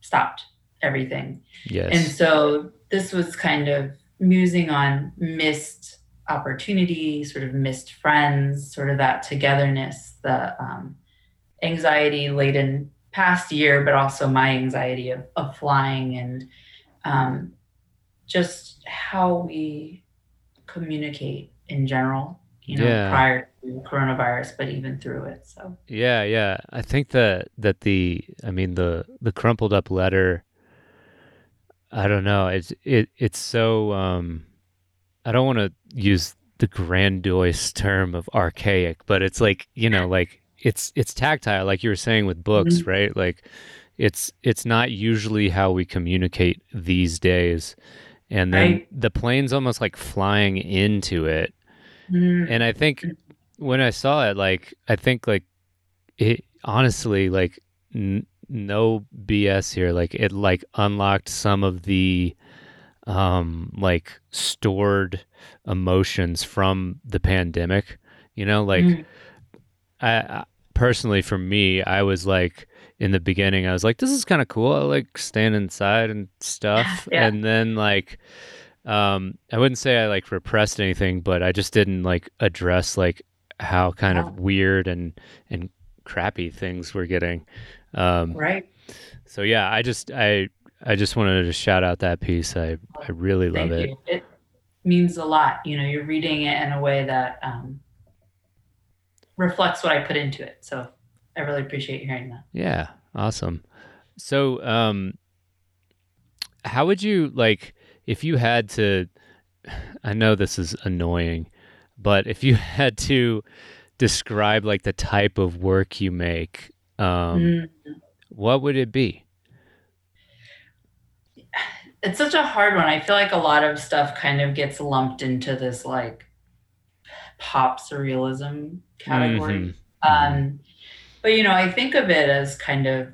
S2: stopped everything.
S1: Yes.
S2: And so this was kind of musing on missed opportunity, sort of missed friends, sort of that togetherness, the um, anxiety laden past year, but also my anxiety of, of flying and um, just how we communicate in general, you know,
S1: Yeah.
S2: prior to coronavirus, but even through it. So,
S1: Yeah, yeah. I think that that the I mean the the crumpled up letter I don't know. It's it it's so um I don't want to use the grandiose term of archaic, but it's like, you know, like it's it's tactile like you were saying with books,
S2: Mhm.
S1: right? Like it's it's not usually how we communicate these days. And then
S2: Right.
S1: the plane's almost like flying into it
S2: mm,
S1: and I think when I saw it, like I think like it honestly like n- no BS here. Like it like unlocked some of the um like stored emotions from the pandemic. You know, like
S2: mm,
S1: I, I personally for me, I was like in the beginning, I was like, this is kind of cool. I like staying inside and stuff.
S2: Yeah.
S1: And then like, um, I wouldn't say I like repressed anything, but I just didn't like address like how kind
S2: Yeah.
S1: of weird and and crappy things were getting. Um,
S2: right.
S1: so yeah, I just I I just wanted to shout out that piece. I I really love
S2: Thank
S1: it.
S2: you. It means a lot. You know, you're reading it in a way that um, reflects what I put into it. So I really appreciate hearing that.
S1: Yeah, awesome. So, um, how would you like if you had to? I know this is annoying, but if you had to describe like the type of work you make, um,
S2: Mm.
S1: what would it be?
S2: It's such a hard one. I feel like a lot of stuff kind of gets lumped into this like pop surrealism category.
S1: Mhm.
S2: Um, but you know, I think of it as kind of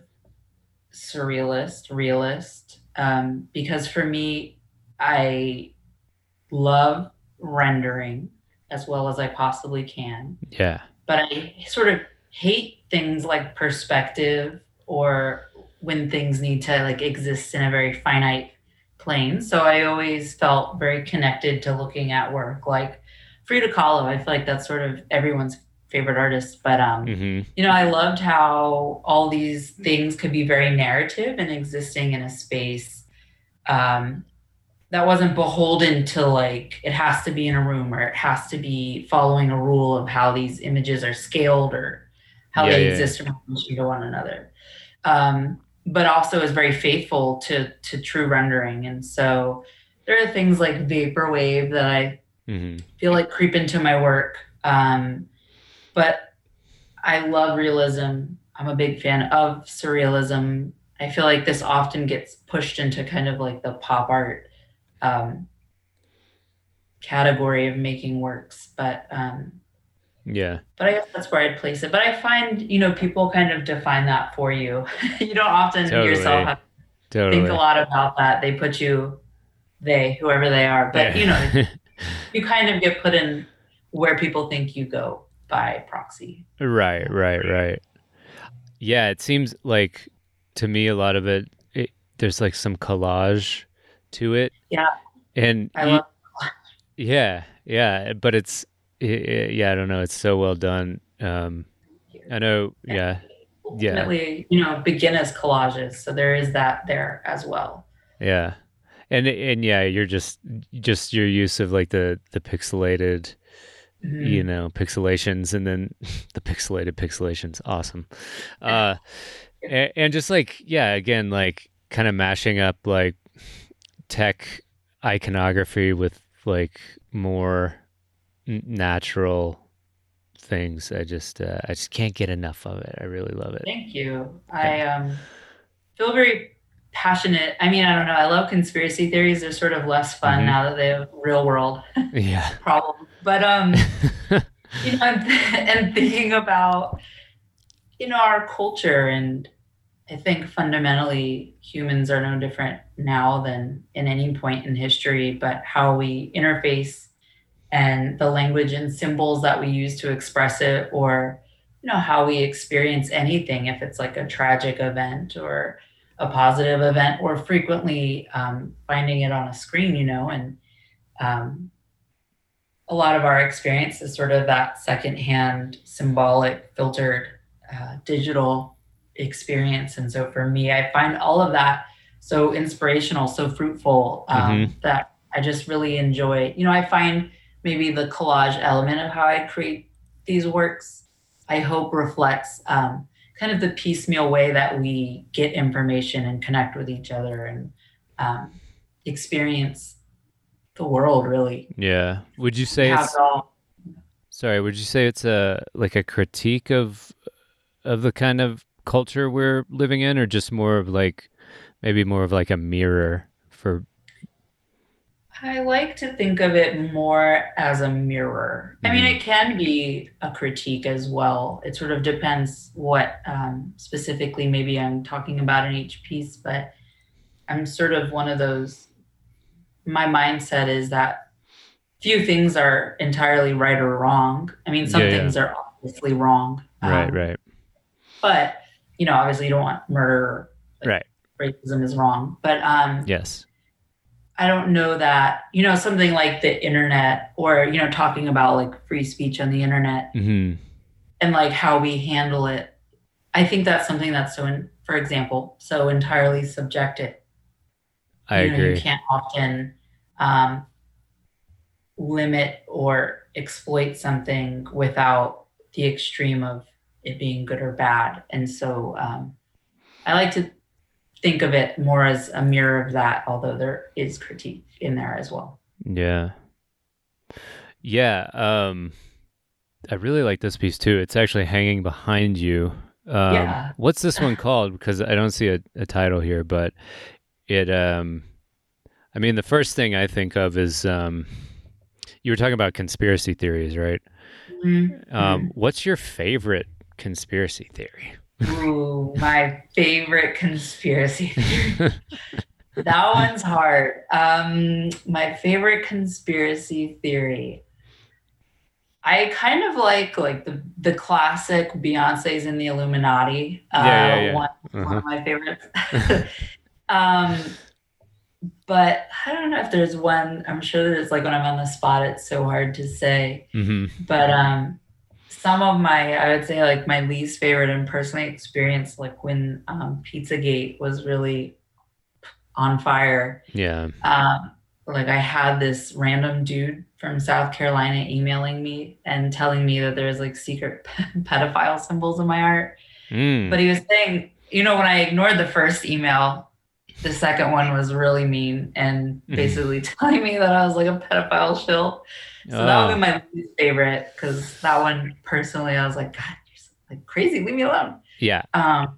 S2: surrealist, realist, um, because for me, I love rendering as well as I possibly can,
S1: Yeah.
S2: but I sort of hate things like perspective or when things need to like exist in a very finite plane. So I always felt very connected to looking at work like Frida Kahlo. I feel like that's sort of everyone's favorite artist, but um,
S1: hmm
S2: you know, I loved how all these things could be very narrative and existing in a space um, that wasn't beholden to like it has to be in a room or it has to be following a rule of how these images are scaled or how
S1: Yeah,
S2: they
S1: yeah.
S2: exist in relation to one another. Um, but also is very faithful to to true rendering, and so there are things like vaporwave that I
S1: hmm
S2: feel like creep into my work. Um, but I love realism. I'm a big fan of surrealism. I feel like this often gets pushed into kind of like the pop art um, category of making works, but um,
S1: Yeah.
S2: but I guess that's where I'd place it. But I find you know people kind of define that for you. you don't often
S1: Totally.
S2: yourself have to
S1: Totally.
S2: think a lot about that. They put you, they whoever they are, but you know you kind of get put in where people think you go by proxy.
S1: Right, right, right. Yeah, it seems like to me a lot of it, it there's like some collage to it.
S2: Yeah.
S1: And
S2: I
S1: you-
S2: love
S1: yeah, yeah, but it's i i yeah, I don't know, it's so well done. Um I know, yeah. Yeah.
S2: ultimately, you know, begin as collages. So there is that there as well.
S1: Yeah. And and yeah, you're just just your use of like the the pixelated
S2: Mhm.
S1: you know pixelations and then the pixelated pixelations awesome uh and, and just like yeah again like kind of mashing up like tech iconography with like more natural things i just uh, i just can't get enough of it i really love it
S2: Thank you. I um, feel very passionate. I mean, I don't know. I love conspiracy theories. They're sort of less fun
S1: Mhm.
S2: now that they have real world
S1: yeah
S2: problems. But um, you know, and, and thinking about you know our culture, and I think fundamentally humans are no different now than in any point in history. But how we interface and the language and symbols that we use to express it, or you know how we experience anything, if it's like a tragic event or a positive event, or frequently um, finding it on a screen, you know, and um, a lot of our experience is sort of that secondhand, symbolic, filtered, uh, digital experience. And so for me, I find all of that so inspirational, so fruitful um, that I just really enjoy. You know, I find maybe the collage element of how I create these works, I hope reflects um, kind of the piecemeal way that we get information and connect with each other and um, experience the world really.
S1: Yeah. Would you say it's
S2: all.
S1: Sorry would you say it's a like a critique of of the kind of culture we're living in or just more of like maybe more of like a mirror for
S2: i like to think of it more as a mirror. I mean
S1: Mhm.
S2: it can be a critique as well. It sort of depends what um, specifically maybe i'm talking about in each piece but i'm sort of one of those my mindset is that few things are entirely right or wrong. I mean some
S1: Yeah, yeah.
S2: things are obviously wrong.
S1: Right
S2: um,
S1: right
S2: but you know obviously you don't want murder like,
S1: right.
S2: racism is wrong. But um
S1: yes
S2: i don't know that you know something like the internet or you know talking about like free speech on the internet
S1: hmm
S2: and like how we handle it. I think that's something that's so in, for example so entirely subjective.
S1: I
S2: you know,
S1: agree.
S2: you can't often um, limit or exploit something without the extreme of it being good or bad. And so um, I like to think of it more as a mirror of that, although there is critique in there as well.
S1: Yeah. Yeah. Um, I really like this piece too. It's actually hanging behind you. Um,
S2: Yeah.
S1: What's this one called? Because I don't see a, a title here, but it, um, I mean, the first thing I think of is um, you were talking about conspiracy theories, right?
S2: Mhm.
S1: Um, what's your favorite conspiracy theory?
S2: Ooh, my favorite conspiracy theory. that one's hard. Um, my favorite conspiracy theory. I kind of like like the the classic Beyonce's in the Illuminati. Uh,
S1: Yeah, yeah, yeah.
S2: One, one
S1: Uh-huh.
S2: of my favorites. um, but I don't know if there's one. I'm sure there's like when I'm on the spot, it's so hard to say
S1: hmm
S2: but um some of my i would say like my least favorite and personally experienced like when um pizzagate was really on fire
S1: Yeah.
S2: um like i had this random dude from south carolina emailing me and telling me that there's like secret pedophile symbols in my art
S1: Mm.
S2: but he was saying you know when i ignored the first email the second one was really mean and
S1: Mhm.
S2: basically telling me that i was like a pedophile shill so that would
S1: Oh.
S2: be my least favorite because that one personally, I was like, God, you're so, like crazy. Leave me alone.
S1: yeah.
S2: Um,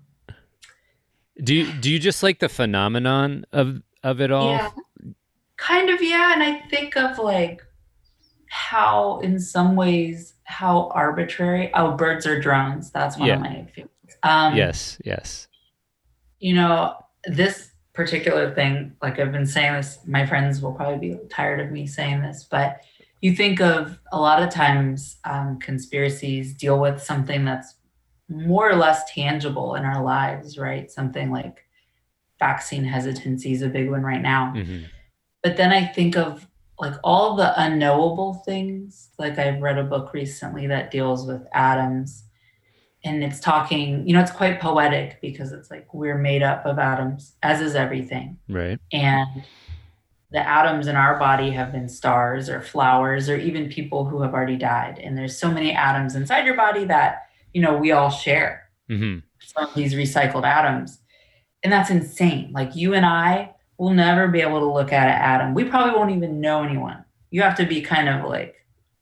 S1: Do you do you just like the phenomenon of of it all?
S2: yeah, kind of. Yeah, and I think of like how, in some ways, how arbitrary. Oh, birds are drones. That's one
S1: Yeah.
S2: of my favorites. Um,
S1: Yes. Yes.
S2: You know, this particular thing, like I've been saying this, my friends will probably be tired of me saying this, but you think of a lot of times um, conspiracies deal with something that's more or less tangible in our lives, right? Something like vaccine hesitancy is a big one right now.
S1: hmm
S2: But then I think of like all the unknowable things. Like I've read a book recently that deals with atoms and it's talking, you know, it's quite poetic because it's like we're made up of atoms, as is everything.
S1: Right.
S2: And the atoms in our body have been stars or flowers or even people who have already died. And there's so many atoms inside your body that, you know, we all share
S1: hmm
S2: some of these recycled atoms. And that's insane. Like you and I will never be able to look at an atom. We probably won't even know anyone. You have to be kind of like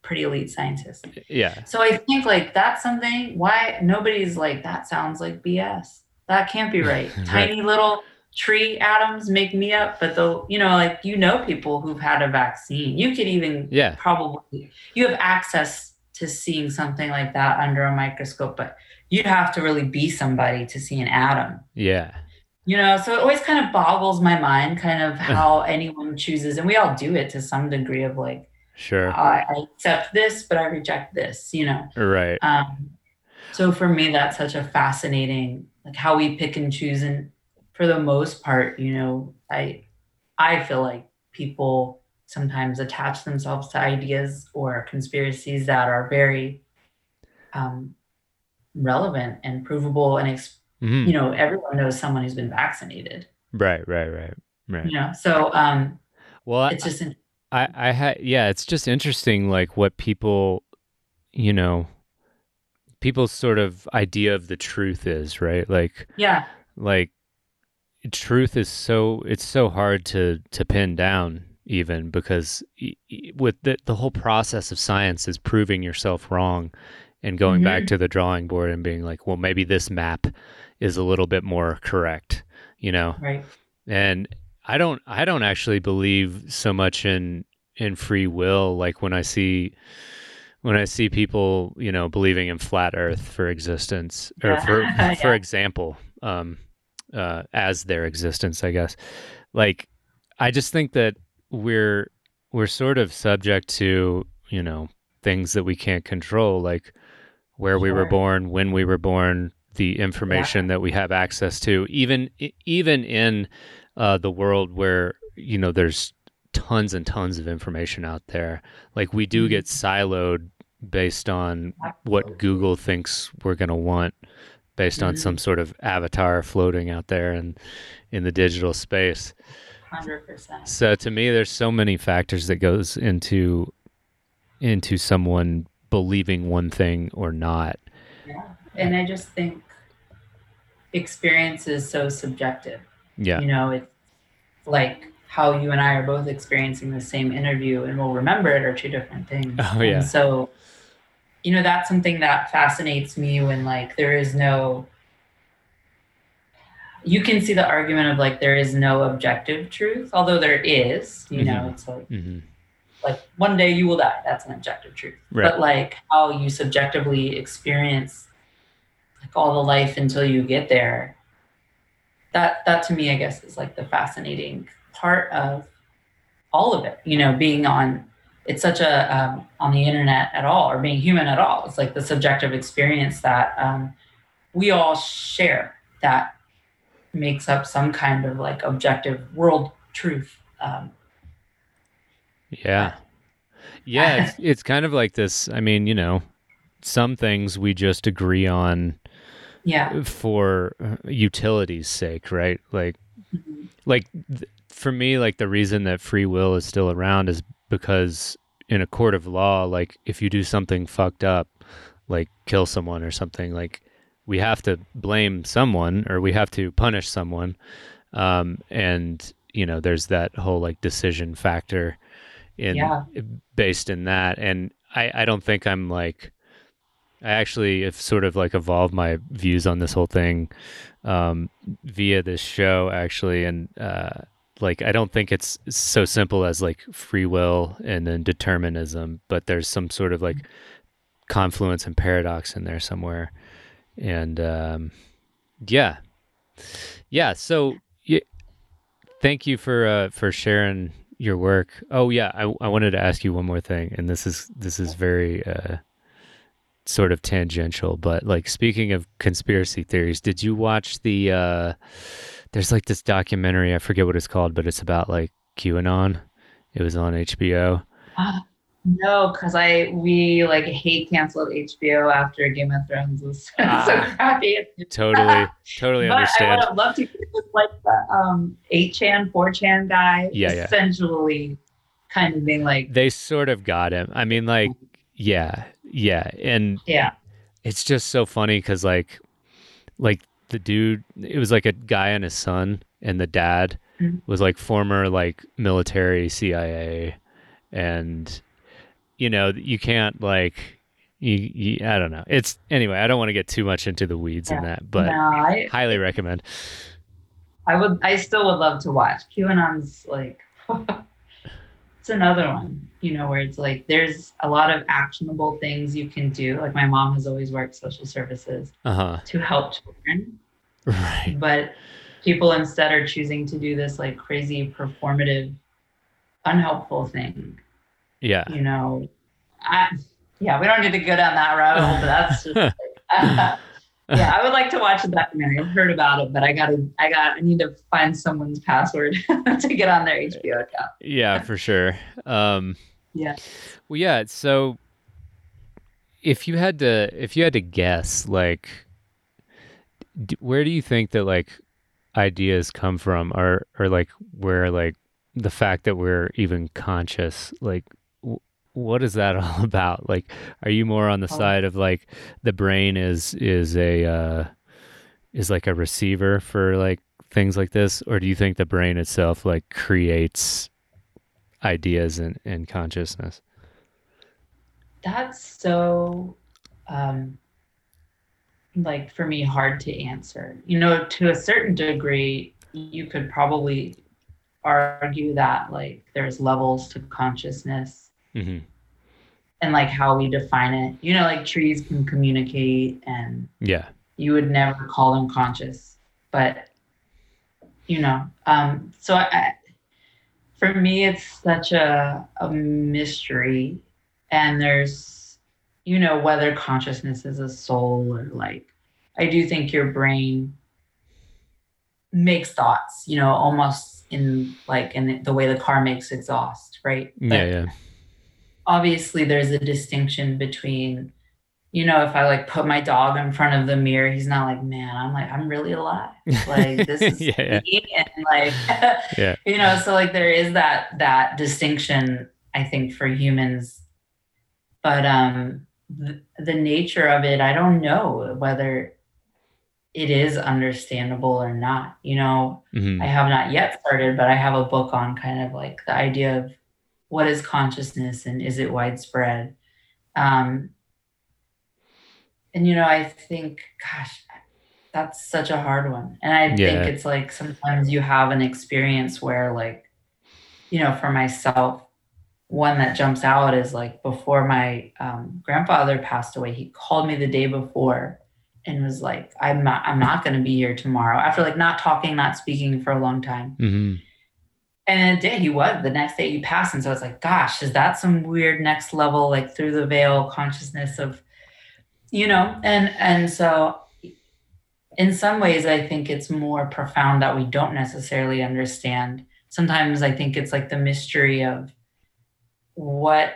S2: pretty elite scientist.
S1: Yeah.
S2: So I think like that's something why nobody's like, that sounds like BS. That can't be right.
S1: Right.
S2: Tiny little tree atoms make me up, but though, you know, like you know people who've had a vaccine. You could even
S1: Yeah.
S2: probably you have access to seeing something like that under a microscope, but you'd have to really be somebody to see an atom.
S1: Yeah.
S2: You know, so it always kind of boggles my mind, kind of how anyone chooses, and we all do it to some degree of like,
S1: Sure.
S2: I, I accept this, but I reject this, you know.
S1: Right.
S2: Um, so for me, that's such a fascinating, like how we pick and choose, and for the most part, you know, I, I feel like people sometimes attach themselves to ideas or conspiracies that are very um, relevant and provable, and ex-
S1: Mhm.
S2: you know, everyone knows someone who's been vaccinated,
S1: Right. Right. Right. Right.
S2: you know. So um,
S1: Well, I,
S2: it's just in-
S1: I, I had, yeah, it's just interesting, like what people, you know, people's sort of idea of the truth is, right? Like,
S2: yeah,
S1: like truth is so, it's so hard to, to pin down even because with the, the whole process of science is proving yourself wrong and going back
S2: Mhm.
S1: to the drawing board and being like, well, maybe this map is a little bit more correct, you know?
S2: right.
S1: and i don't i don't actually believe so much in in free will. Like when i see when i see people you know believing in flat earth for existence or
S2: Yeah.
S1: for for example um uh as their existence i guess. Like i just think that we're we're sort of subject to you know things that we can't control like where we were born when we were born the information that we have access to even even in uh, the world where you know there's tons and tons of information out there like we do
S2: Mhm.
S1: get siloed based on what google thinks we're going to want based on
S2: Mhm.
S1: some sort of avatar floating out there and in the digital space
S2: Hundred percent.
S1: so to me there's so many factors that goes into into someone believing one thing or not
S2: Yeah. And I just think experience is so subjective.
S1: Yeah
S2: You know, it's like how you and I are both experiencing the same interview and we'll remember it are two different things.
S1: Oh, yeah.
S2: And so, you know, that's something that fascinates me when like there is no you can see the argument of like there is no objective truth, although there is, you know,
S1: Mhm.
S2: it's like
S1: hmm
S2: like one day you will die. That's an objective truth.
S1: Right.
S2: But like how you subjectively experience like all the life until you get there. That that to me, I guess, is like the fascinating part of all of it. You know, being on it's such a um, on the internet at all or being human at all. It's like the subjective experience that um, we all share that makes up some kind of like objective world truth. Um,
S1: Yeah. Yeah, it's, it's kind of like this. I mean, you know, some things we just agree on
S2: yeah.
S1: for uh, utility's sake, right? Like,
S2: Mhm.
S1: like th- for me, like the reason that free will is still around is because in a court of law, like if you do something fucked up, like kill someone or something, like we have to blame someone or we have to punish someone, um, and you know, there's that whole like decision factor in
S2: Yeah.
S1: based in that, and I I don't think I'm like. I actually have sort of like evolved my views on this whole thing um, via this show, actually, and uh, like I don't think it's so simple as like free will and then determinism, but there's some sort of like confluence and paradox in there somewhere, and um, yeah, yeah. So y- thank you for uh, for sharing your work. Oh yeah, I, I wanted to ask you one more thing, and this is this is very uh, sort of tangential, but like speaking of conspiracy theories, did you watch the? Uh, there's like this documentary. I forget what it's called, but it's about like QAnon. It was on HBO.
S2: No, because I we like hate canceled HBO after Game of Thrones was so
S1: Ah.
S2: crappy.
S1: Totally, totally
S2: But I would have loved to like the um 8chan, 4chan guy
S1: Yeah, yeah.
S2: essentially kind of being like,
S1: They sort of got him. I mean, like, yeah, yeah, and
S2: yeah,
S1: it's just so funny because like like the dude it was like a guy and his son and the dad
S2: Mhm.
S1: was like former like military cia and you know you can't like you, you i don't know it's anyway i don't want to get too much into the weeds in that but
S2: no, I
S1: highly recommend
S2: I would I still would love to watch. QAnon's like it's another one, you know, where it's like there's a lot of actionable things you can do. Like my mom has always worked social services
S1: uh-huh
S2: to help children,
S1: right
S2: but people instead are choosing to do this like crazy performative unhelpful thing,
S1: yeah
S2: you know. I yeah, we don't need to go down that rabbit hole, but that's just like, yeah, I would like to watch the documentary. I've heard about it, but I gotta, I got, I need to find someone's password to get on their HBO account.
S1: yeah for sure um
S2: Yeah.
S1: Well, yeah. So, if you had to, if you had to guess, like, d- where do you think that like ideas come from, or or like where like the fact that we're even conscious, like, what is that all about? Like, are you more on the
S2: Oh.
S1: side of like the brain is is a uh, is like a receiver for like things like this, or do you think the brain itself like creates ideas and, and consciousness?
S2: That's so, um, like for me, hard to answer. You know, to a certain degree, you could probably argue that like there's levels to consciousness
S1: hmm
S2: and like how we define it. You know, like trees can communicate and
S1: Yeah.
S2: you would never call them conscious but you know um so I, for me it's such a a mystery and there's you know whether consciousness is a soul or like i do think your brain makes thoughts you know almost in like in the way the car makes exhaust right
S1: Yeah, yeah.
S2: Obviously there's a distinction between you know if i like put my dog in front of the mirror he's not like man i'm like i'm really alive like this is
S1: Yeah, yeah.
S2: me and like
S1: Yeah.
S2: you know so like there is that that distinction i think for humans but um the, the nature of it i don't know whether it is understandable or not you know
S1: Mhm.
S2: I have not yet started, but I have a book on kind of like the idea of what is consciousness and is it widespread. Um, and you know, I think, gosh, that's such a hard one. And I
S1: Yeah.
S2: think it's like sometimes you have an experience where, like, you know, for myself, one that jumps out is like before my um, grandfather passed away, he called me the day before and was like, "I'm not, I'm not going to be here tomorrow." After like not talking, not speaking for a long time,
S1: Mm-hmm.
S2: And it did. He was the next day he passed, and so it's like, gosh, is that some weird next level, like through the veil consciousness of, you know? And and so, in some ways, I think it's more profound that we don't necessarily understand. Sometimes I think it's like the mystery of what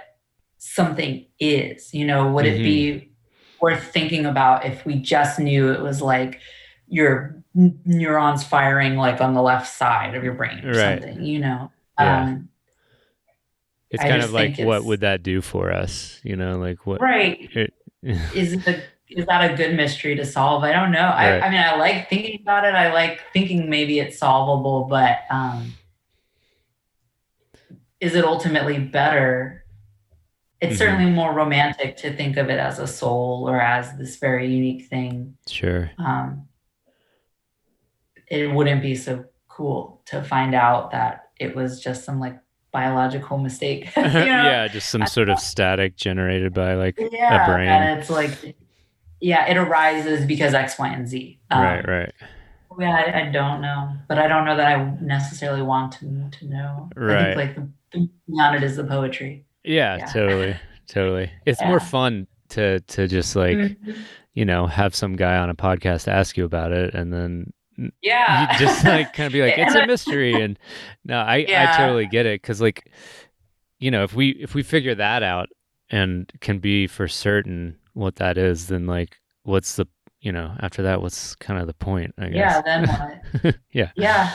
S2: something is. You know, would it be mm-hmm. worth thinking about if we just knew it was like your n- neurons firing like on the left side of your brain or
S1: Right.
S2: something, you know?
S1: Yeah.
S2: Um,
S1: It's
S2: I
S1: kind of like what would that do for us? You know, like what?
S2: right.
S1: it-
S2: Is it a, is that a good mystery to solve? I don't know. I,
S1: Right.
S2: I mean, I like thinking about it. I like thinking maybe it's solvable, but um, is it ultimately better? It's
S1: Mhm.
S2: certainly more romantic to think of it as a soul or as this very unique thing.
S1: sure.
S2: um, it wouldn't be so cool to find out that it was just some like biological mistake. you know?
S1: yeah, just some sort of static generated by like
S2: yeah,
S1: brain.
S2: and it's like, yeah, it arises because X, Y, and Z. Um,
S1: right, right,
S2: Yeah, I, I don't know, but I don't know that I necessarily want to to know. I
S1: Right.
S2: think like the the beyond it is the poetry.
S1: yeah,
S2: yeah.
S1: totally, totally. It's more fun to to just like
S2: Mhm.
S1: you know have some guy on a podcast ask you about it, and then
S2: Yeah,
S1: you just like kind of be like it's a mystery, and no, I I totally get it because like you know if we if we figure that out and can be for certain what that is, then like what's the you know after that what's kind of the point? I guess yeah.
S2: Then what?
S1: yeah.
S2: yeah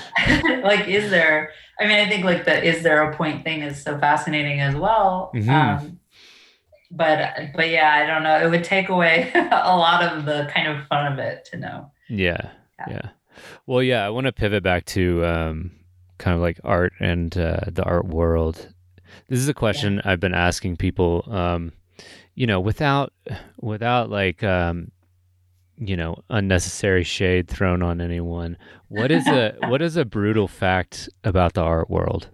S2: like is there i mean i think like the is there a point thing is so fascinating as well
S1: Mhm.
S2: um but but yeah i don't know it would take away a lot of the kind of fun of it to know
S1: Yeah,
S2: Yeah.
S1: yeah. Well, yeah, I want to pivot back to um, kind of like art and uh, the art world. This is a question I've been asking people. Um, you know, without without like um, you know unnecessary shade thrown on anyone. What is a what is a brutal fact about the art world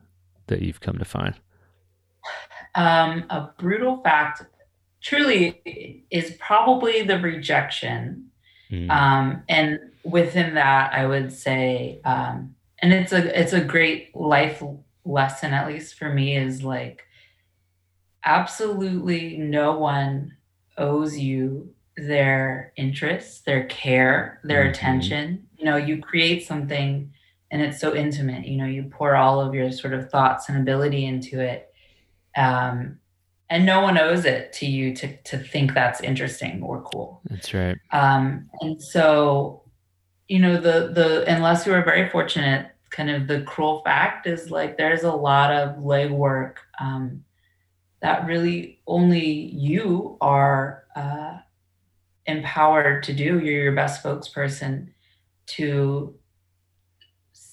S1: that you've come to find?
S2: um a brutal fact truly is probably the rejection
S1: Mm,
S2: um, and within that i would say um, and it's a it's a great life lesson at least for me is like absolutely no one owes you their interests their care their
S1: Mhm.
S2: attention you know you create something and it's so intimate you know you pour all of your sort of thoughts and ability into it um, and no one owes it to you to to think that's interesting or cool
S1: that's right.
S2: um, and so, you know, the the unless you are very fortunate, kind of the cruel fact is like there's a lot of legwork um, that really only you are uh, empowered to do. You're your best spokesperson to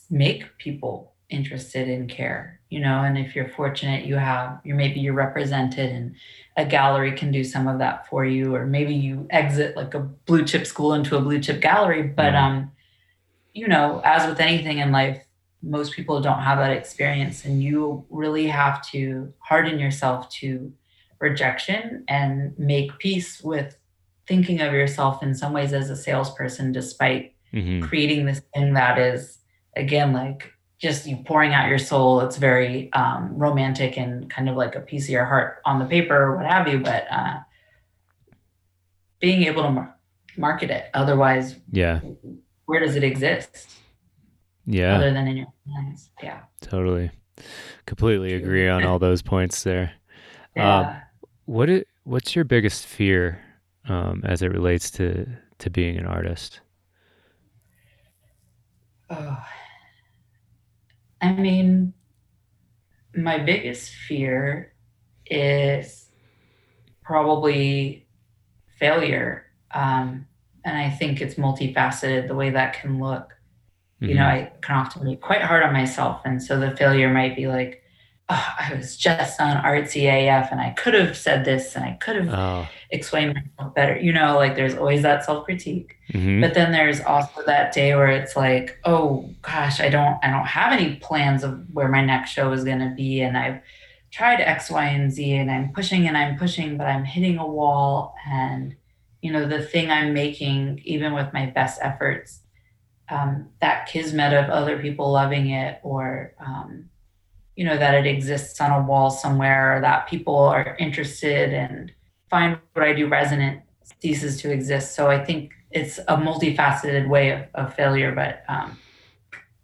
S2: make people interested in care. You know, and if you're fortunate, you have you maybe you're represented and a gallery can do some of that for you or maybe you exit like a blue chip school into a blue chip gallery but
S1: Mhm.
S2: um you know as with anything in life most people don't have that experience and you really have to harden yourself to rejection and make peace with thinking of yourself in some ways as a salesperson despite
S1: hmm
S2: creating this thing that is again like just you pouring out your soul it's very um, romantic and kind of like a piece of your heart on the paper or what have you but uh, being able to mar- market it otherwise
S1: Yeah,
S2: where does it exist
S1: yeah.
S2: other than in your hands yeah
S1: Totally. Completely agree on all those points there.
S2: yeah
S1: What it, what's your biggest fear um, as it relates to to being an artist?
S2: Oh. I mean, my biggest fear is probably failure. Um, and I think it's multifaceted the way that can look. You know,
S1: Mhm.
S2: I can often be quite hard on myself. And so the failure might be like, oh, I was just on artsy AF and I could have said this and I could have
S1: oh,
S2: explained myself better. You know, like there's always that self critique.
S1: mhm.
S2: But then there's also that day where it's like, oh gosh, I don't I don't have any plans of where my next show is gonna be. And I've tried X, Y, and Z, and I'm pushing and I'm pushing, but I'm hitting a wall. And, you know, the thing I'm making, even with my best efforts, um, that kismet of other people loving it, or, um, you know, that it exists on a wall somewhere, or that people are interested and find what I do resonant ceases to exist. So I think it's a multifaceted way of, of failure, but um,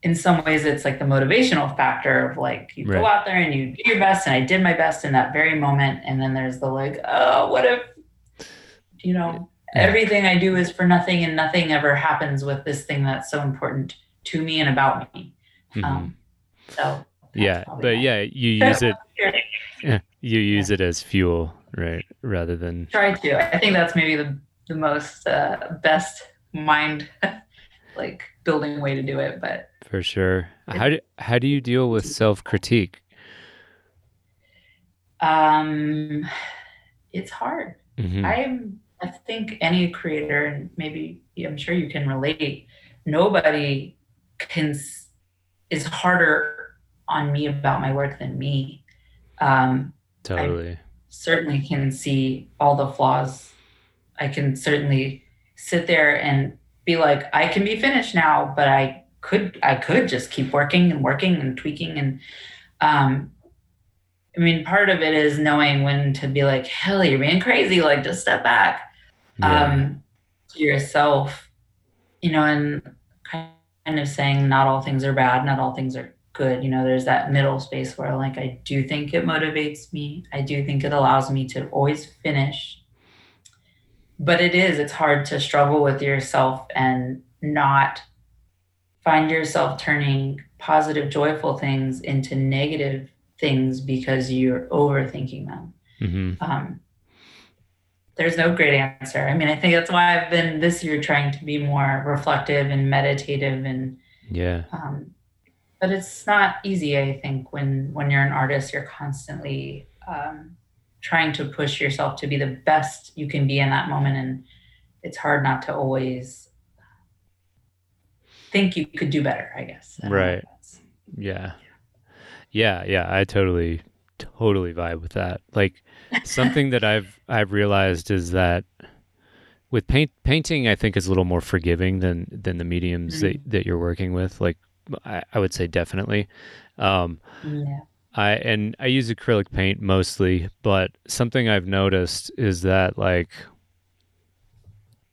S2: in some ways it's like the motivational factor of like you right. go out there and you do your best and i did my best in that very moment and then there's the like oh what if you know yeah. everything i do is for nothing and nothing ever happens with this thing that's so important to me and about me mm-hmm. um, so
S1: yeah but yeah you use it you use it as fuel right rather than
S2: try to i think that's maybe the the most uh, best mind like building way to do it but
S1: for sure. How do how do you deal with self critique?
S2: Um, it's hard. Mm-hmm. I'm. I think any creator, and maybe I'm sure you can relate. Nobody can is harder on me about my work than me. Um,
S1: totally.
S2: I certainly can see all the flaws. I can certainly sit there and be like, I can be finished now, but I could I could just keep working and working and tweaking and um I mean part of it is knowing when to be like, hell, you're being crazy, like just step back. Yeah. Um to yourself, you know, and kind of saying not all things are bad, not all things are good. You know, there's that middle space where like I do think it motivates me. I do think it allows me to always finish. But it is, it's hard to struggle with yourself and not find yourself turning positive, joyful things into negative things because you're overthinking them. Mm-hmm. Um, there's no great answer. I mean, I think that's why I've been this year trying to be more reflective and meditative and
S1: yeah.
S2: Um, but it's not easy. I think when when you're an artist, you're constantly um, trying to push yourself to be the best you can be in that moment, and it's hard not to always think you could do better, I guess.
S1: I right. Yeah. Yeah, yeah, I totally totally vibe with that. Like something that I've I've realized is that with paint painting I think is a little more forgiving than than the mediums mm-hmm. that, that you're working with. Like I, I would say definitely. Um yeah. I and I use acrylic paint mostly, but something I've noticed is that like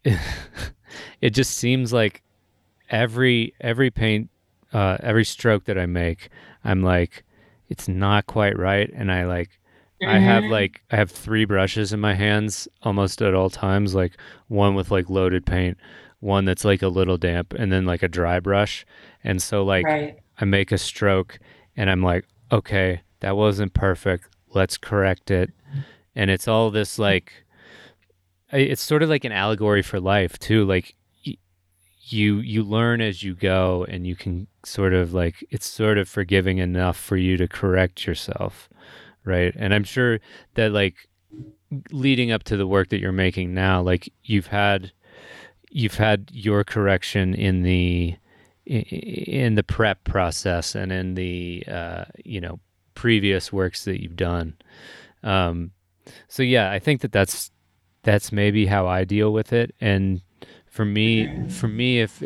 S1: it just seems like every every paint uh, every stroke that I make, I'm like, it's not quite right, and I like. I have mm-hmm. like I have three brushes in my hands almost at all times, like one with like loaded paint, one that's like a little damp, and then like a dry brush. And so like right. I make a stroke and I'm like, okay, that wasn't perfect. Let's correct it. And it's all this like it's sort of like an allegory for life too. Like you you learn as you go and you can sort of like it's sort of forgiving enough for you to correct yourself right and i'm sure that like leading up to the work that you're making now like you've had you've had your correction in the in the prep process and in the uh, you know previous works that you've done. Um, so yeah i think that that's that's maybe how i deal with it. And for me for me if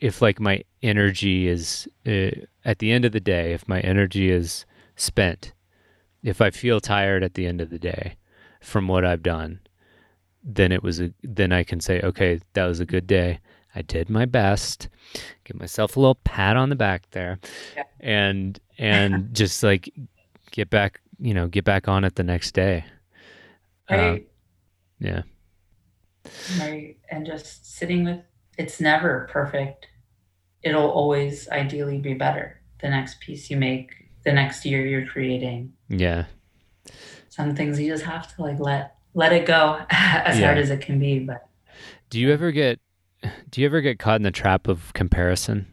S1: if like my energy is uh, at the end of the day if my energy is spent if i feel tired at the end of the day from what i've done then it was a then i can say okay that was a good day. I did my best. Give myself a little pat on the back there. Yeah. and and just like get back you know get back on it the next day.
S2: Right. Um,
S1: yeah.
S2: Right. And just sitting with it's never perfect. It'll always ideally be better the next piece you make the next year you're creating.
S1: Yeah.
S2: Some things you just have to like let let it go as yeah. hard as it can be but
S1: do you ever get do you ever get caught in the trap of comparison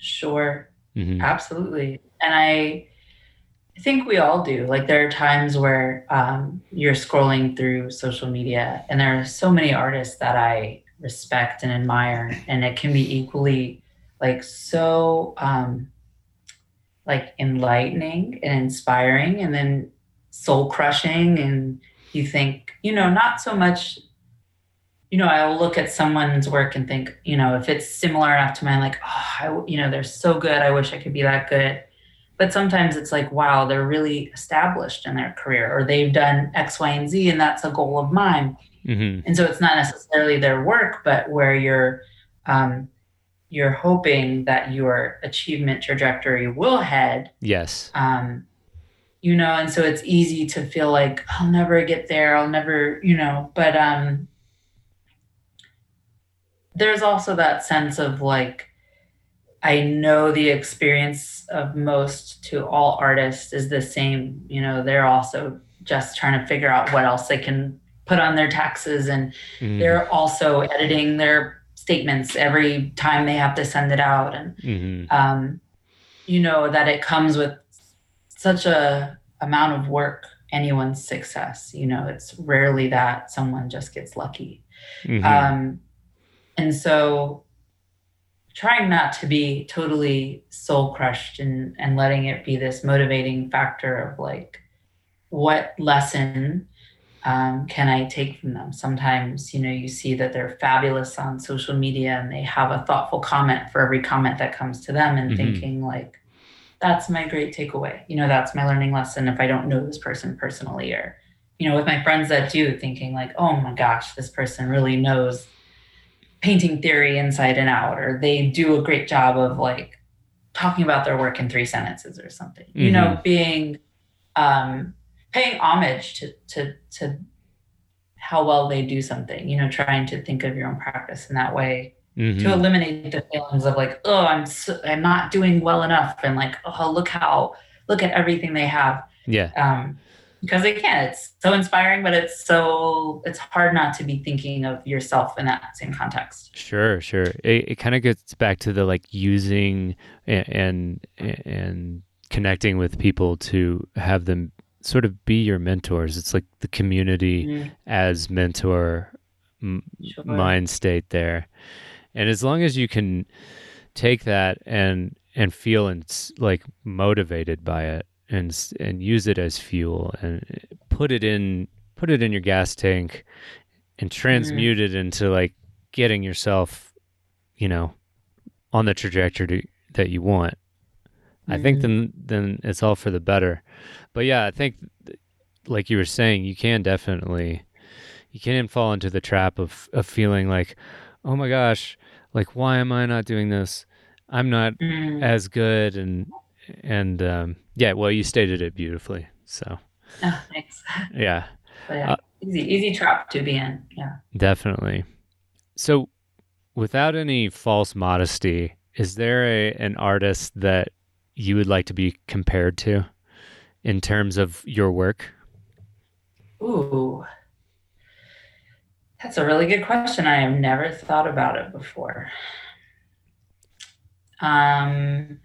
S2: sure mm-hmm. absolutely and i I think we all do. Like there are times where um, you're scrolling through social media, and there are so many artists that I respect and admire, and it can be equally like so um, like enlightening and inspiring and then soul crushing and you think you know not so much you know i'll look at someone's work and think you know if it's similar enough to mine like oh I, you know they're so good i wish i could be that good but sometimes it's like wow they're really established in their career or they've done x y and z and that's a goal of mine
S1: Mm-hmm.
S2: and so it's not necessarily their work but where you're um, you're hoping that your achievement trajectory will head
S1: Yes.
S2: um, you know and so it's easy to feel like i'll never get there i'll never you know but um there's also that sense of like i know the experience of most to all artists is the same you know they're also just trying to figure out what else they can put on their taxes and
S1: Mhm.
S2: they're also editing their statements every time they have to send it out and
S1: Mhm.
S2: um, you know that it comes with such a amount of work anyone's success you know it's rarely that someone just gets lucky
S1: Mhm.
S2: um, and so trying not to be totally soul crushed and, and letting it be this motivating factor of like what lesson um, can i take from them sometimes you know you see that they're fabulous on social media and they have a thoughtful comment for every comment that comes to them and
S1: Mhm.
S2: thinking like that's my great takeaway. You know that's my learning lesson if i don't know this person personally or you know with my friends that do thinking like oh my gosh this person really knows painting theory inside and out or they do a great job of like talking about their work in three sentences or something. You know being um paying homage to to to how well they do something you know trying to think of your own practice in that way
S1: Mhm.
S2: to eliminate the feelings of like oh i'm so, i'm not doing well enough and like oh look how look at everything they have
S1: yeah.
S2: um because they can it's so inspiring but it's so it's hard not to be thinking of yourself in that same context
S1: Sure, sure. It, it kind of gets back to the like using and, and and connecting with people to have them sort of be your mentors. It's like the community
S2: Mm,
S1: as mentor m-
S2: sure.
S1: mind state there. And as long as you can take that and and feel and like motivated by it and and use it as fuel and put it in put it in your gas tank and transmute it into like getting yourself you know on the trajectory that you want i think
S2: Mhm.
S1: then then it's all for the better but yeah i think like you were saying you can definitely you can't fall into the trap of of feeling like oh my gosh like why am i not doing this? I'm not
S2: Mm,
S1: as good. And and um yeah well you stated it beautifully. So
S2: oh, thanks.
S1: yeah.
S2: Yeah,
S1: Uh,
S2: easy easy trap to be in. Yeah.
S1: Definitely. So without any false modesty is there a an artist that you would like to be compared to in terms of your work?
S2: Ooh that's a really good question. I have never thought about it before. Um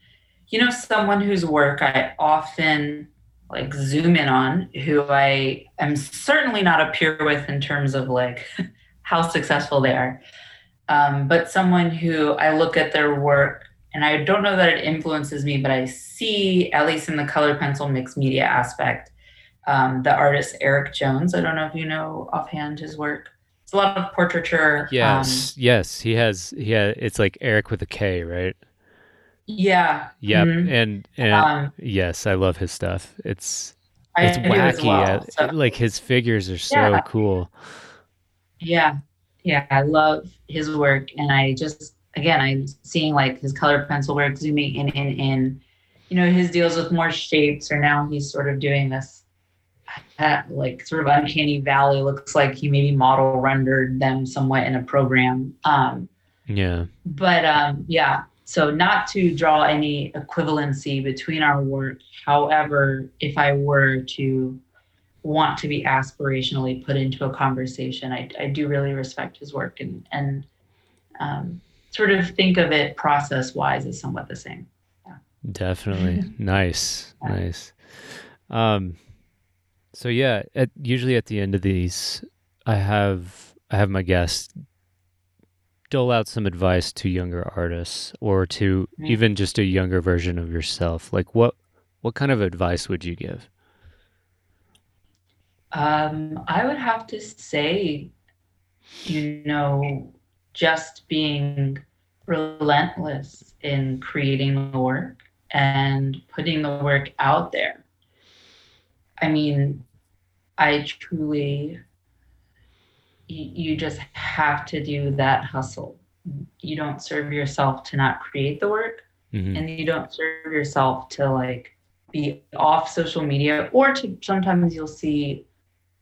S2: you know someone whose work i often like zoom in on who i am certainly not a peer with in terms of like how successful they are um, but someone who i look at their work and i don't know that it influences me but i see at least in the color pencil mixed media aspect um, the artist Erik Jones. I don't know if you know offhand his work a lot of portraiture um,
S1: yes yes he has he has, it's like eric with a k right
S2: yeah
S1: yep
S2: mhm.
S1: and and
S2: um,
S1: yes i love his stuff it's it's
S2: as
S1: wacky
S2: well.
S1: uh,
S2: So-
S1: like his figures are so
S2: Yeah.
S1: cool
S2: Yeah. Yeah. I love his work. And I just, again, I'm seeing like his color pencil work zooming in, in, in. You know, his deals with more shapes, or now he's sort of doing this uh, like sort of uncanny valley. Looks like he maybe model rendered them somewhat in a program. Um,
S1: yeah
S2: but um, yeah, so not to draw any equivalency between our work. However, if I were to want to be aspirationally put into a conversation, I, I do really respect his work and and um, sort of think of it process wise as somewhat the same.
S1: Definitely. nice.
S2: Yeah.
S1: Nice. Um so yeah, at usually at the end of these I have I have my guests dole out some advice to younger artists or to
S2: Mm.
S1: even just a younger version of yourself, like what what kind of advice would you give?
S2: Um, I would have to say, you know, just being relentless in creating the work and putting the work out there. I mean, I truly, you, you just have to do that hustle. You don't serve yourself to not create the work,
S1: Mhm.
S2: and you don't serve yourself to like be off social media or to sometimes you'll see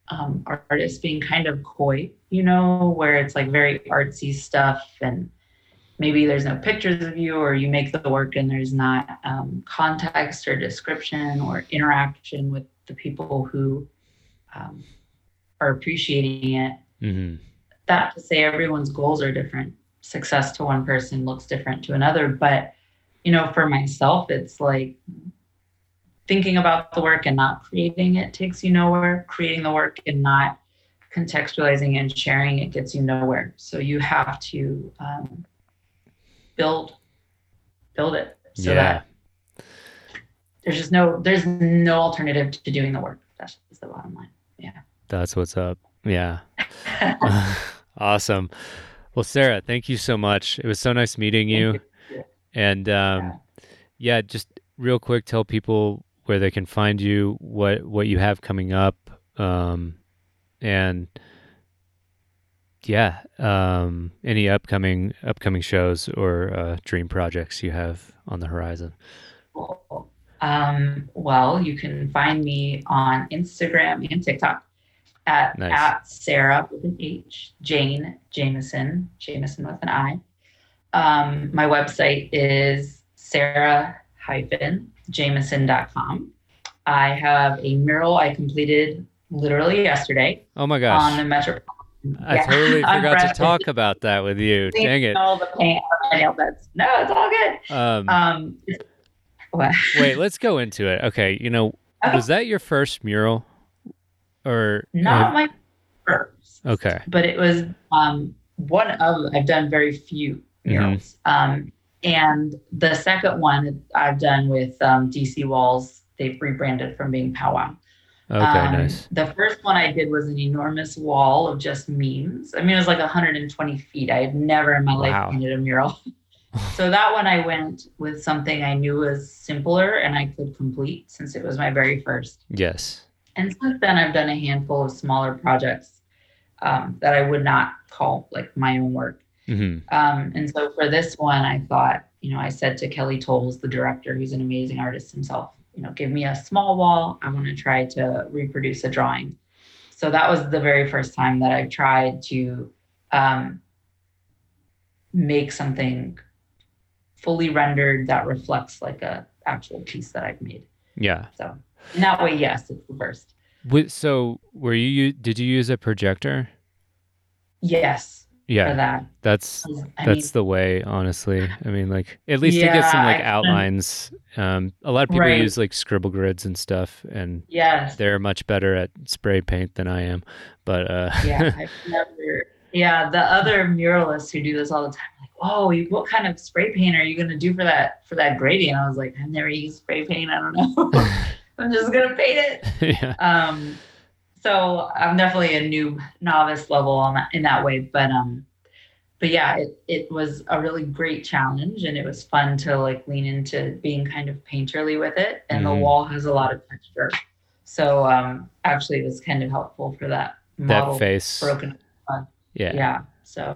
S2: um, artists being kind of coy you know where it's like very artsy stuff and maybe there's no pictures of you or you make the work and there's not um, context or description or interaction with the people who um, are appreciating it.
S1: Mhm.
S2: that to say everyone's goals are different. Success to one person looks different to another. But you know for myself it's like thinking about the work and not creating it takes you nowhere. Creating the work and not contextualizing and sharing it gets you nowhere. So you have to um, build build it so
S1: yeah.
S2: that there's just no there's no alternative to doing the work that's the bottom line Yeah.
S1: That's what's up. Yeah. awesome. Well, Sarah, thank you so much. It was so nice meeting you.
S2: You.
S1: And um, yeah, just real quick, tell people where they can find you, what what you have coming up, um, and yeah, um, any upcoming upcoming shows or uh, dream projects you have on the horizon.
S2: Cool. Um, well, you can find me on Instagram and TikTok at,
S1: Nice.
S2: at Sarah with an H, Jane Jamison, Jamison with an I. Um, my website is sarah-jamison.com. I have a mural I completed literally yesterday
S1: Oh my gosh.
S2: on the Metro.
S1: I
S2: Yeah,
S1: totally forgot to talk about that with you. Dang it.
S2: All the paint on my nail beds. No, it's all good.
S1: Um,
S2: Um, what?
S1: wait, let's go into it. Okay, you know,
S2: Okay.
S1: was that your first mural, or
S2: Not my first.
S1: okay?
S2: but it was um, one of I've done very few
S1: Mm-hmm.
S2: murals. Um, and the second one I've done with um, DC Walls. They've rebranded from being Powwow.
S1: Okay,
S2: Um,
S1: nice.
S2: The first one I did was an enormous wall of just memes. I mean, it was like 120 feet. I had never in my
S1: Wow.
S2: life painted a mural. so that one I went with something I knew was simpler and I could complete since it was my very first.
S1: Yes.
S2: And since then, I've done a handful of smaller projects um, that I would not call like my own work.
S1: hmm
S2: Um, and so for this one, I thought, you know, I said to Kelly Towles, the director, who's an amazing artist himself, you know, give me a small wall. I want to try to reproduce a drawing. So that was the very first time that I tried to um, make something fully rendered that reflects like a actual piece that I've made.
S1: Yeah.
S2: So in that way, yes, it's the first.
S1: Wait, so were you? Did you use a projector?
S2: Yes, for
S1: Yeah,
S2: that.
S1: that's
S2: I
S1: that's
S2: mean,
S1: the way. Honestly, I mean, like at least to get some like outlines. Um, a lot of people
S2: Right.
S1: use like scribble grids and stuff, and
S2: yes.
S1: they're much better at spray paint than I am. But uh,
S2: yeah, I've never. Yeah, the other muralists who do this all the time, like, "Oh, what kind of spray paint are you gonna do for that for that gradient?" I was like, "I've never used spray paint. I don't know. I'm just gonna paint it."
S1: yeah,
S2: Um, so I'm definitely a new novice level on that in that way, but um, but yeah, it it was a really great challenge, and it was fun to like lean into being kind of painterly with it, and
S1: Mhm.
S2: the wall has a lot of texture, so um, actually it was kind of helpful for that model
S1: that face.
S2: broken
S1: Yeah.
S2: yeah. So,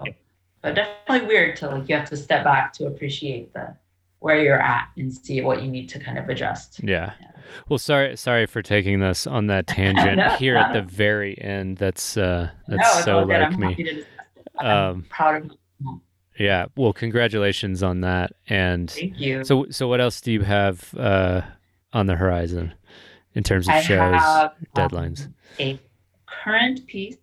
S2: but definitely weird to like you have to step back to appreciate the where you're at and see what you need to kind of adjust.
S1: Yeah.
S2: Yeah.
S1: Well, sorry, sorry for taking this on that tangent
S2: No,
S1: here at
S2: no.
S1: the very end. That's uh, that's
S2: it's
S1: so like
S2: I'm
S1: me.
S2: happy to. I'm
S1: Um,
S2: proud of you.
S1: Yeah. Well, congratulations on that. And
S2: Thank you.
S1: so, so what else do you have uh, on the horizon in terms of
S2: I
S1: shows,
S2: have um,
S1: deadlines?
S2: a current piece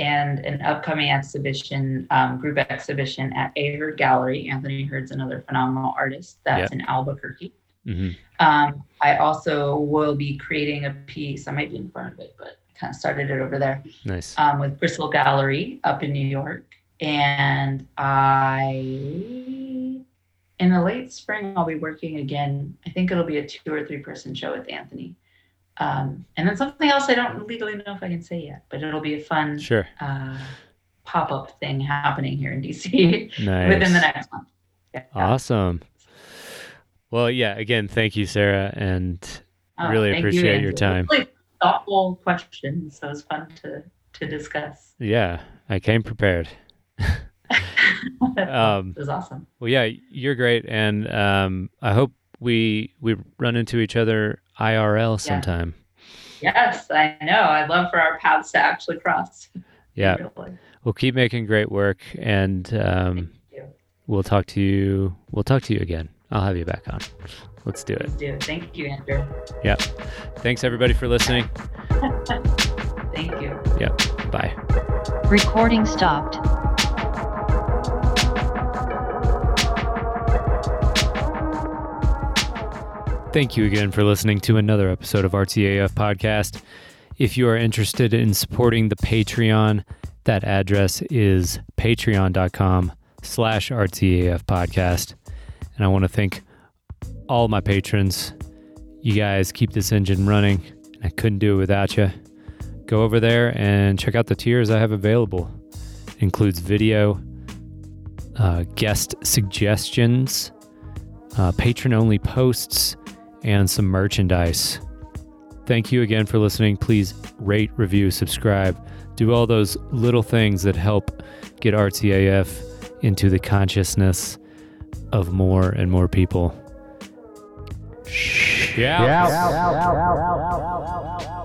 S2: and an upcoming exhibition, um, group exhibition at Aherd Gallery. Anthony Hurd's another phenomenal artist that's in Albuquerque.
S1: hmm
S2: Um, I also will be creating a piece. I might be in front of it, but kind of started it over there
S1: Nice.
S2: um, with Bristol Gallery up in New York. and I, in the late spring, I'll be working again. I think it'll be a two or three person show with Anthony. Um, and then something else I don't legally know if I can say yet, but it'll be a fun
S1: Sure.
S2: uh, pop up thing happening here in DC
S1: Nice.
S2: within the next month. Yeah.
S1: Awesome. Well, yeah, again, thank you, Sarah. And
S2: Oh,
S1: Really
S2: thank you,
S1: appreciate your time.
S2: Really thoughtful questions. So it was fun to to discuss.
S1: yeah, I came prepared. Um,
S2: it was awesome.
S1: Well, yeah, you're great. And um, I hope we we run into each other IRL sometime.
S2: Yes, I know. I'd love for our paths to actually cross.
S1: Yeah.
S2: Really.
S1: We'll keep making great work. And um, we'll talk to you. We'll talk to you again. I'll have you back on. Let's do it.
S2: Please do. it. Thank you, Andrew.
S1: Yeah. Thanks, everybody, for listening.
S2: Thank you.
S1: Yeah. Bye.
S3: Recording stopped.
S1: Thank you again for listening to another episode of RTAF Podcast. If you are interested in supporting the Patreon, that address is patreon.com slash RTAF Podcast. And I want to thank all my patrons. You guys keep this engine running. I couldn't do it without you. Go over there and check out the tiers I have available. It includes video, uh, guest suggestions, uh, patron only posts, and some merchandise. Thank you again for listening. Please rate, review, subscribe. Do all those little things that help get RTAF into the consciousness of more and more people. Yeah.
S4: Yeah.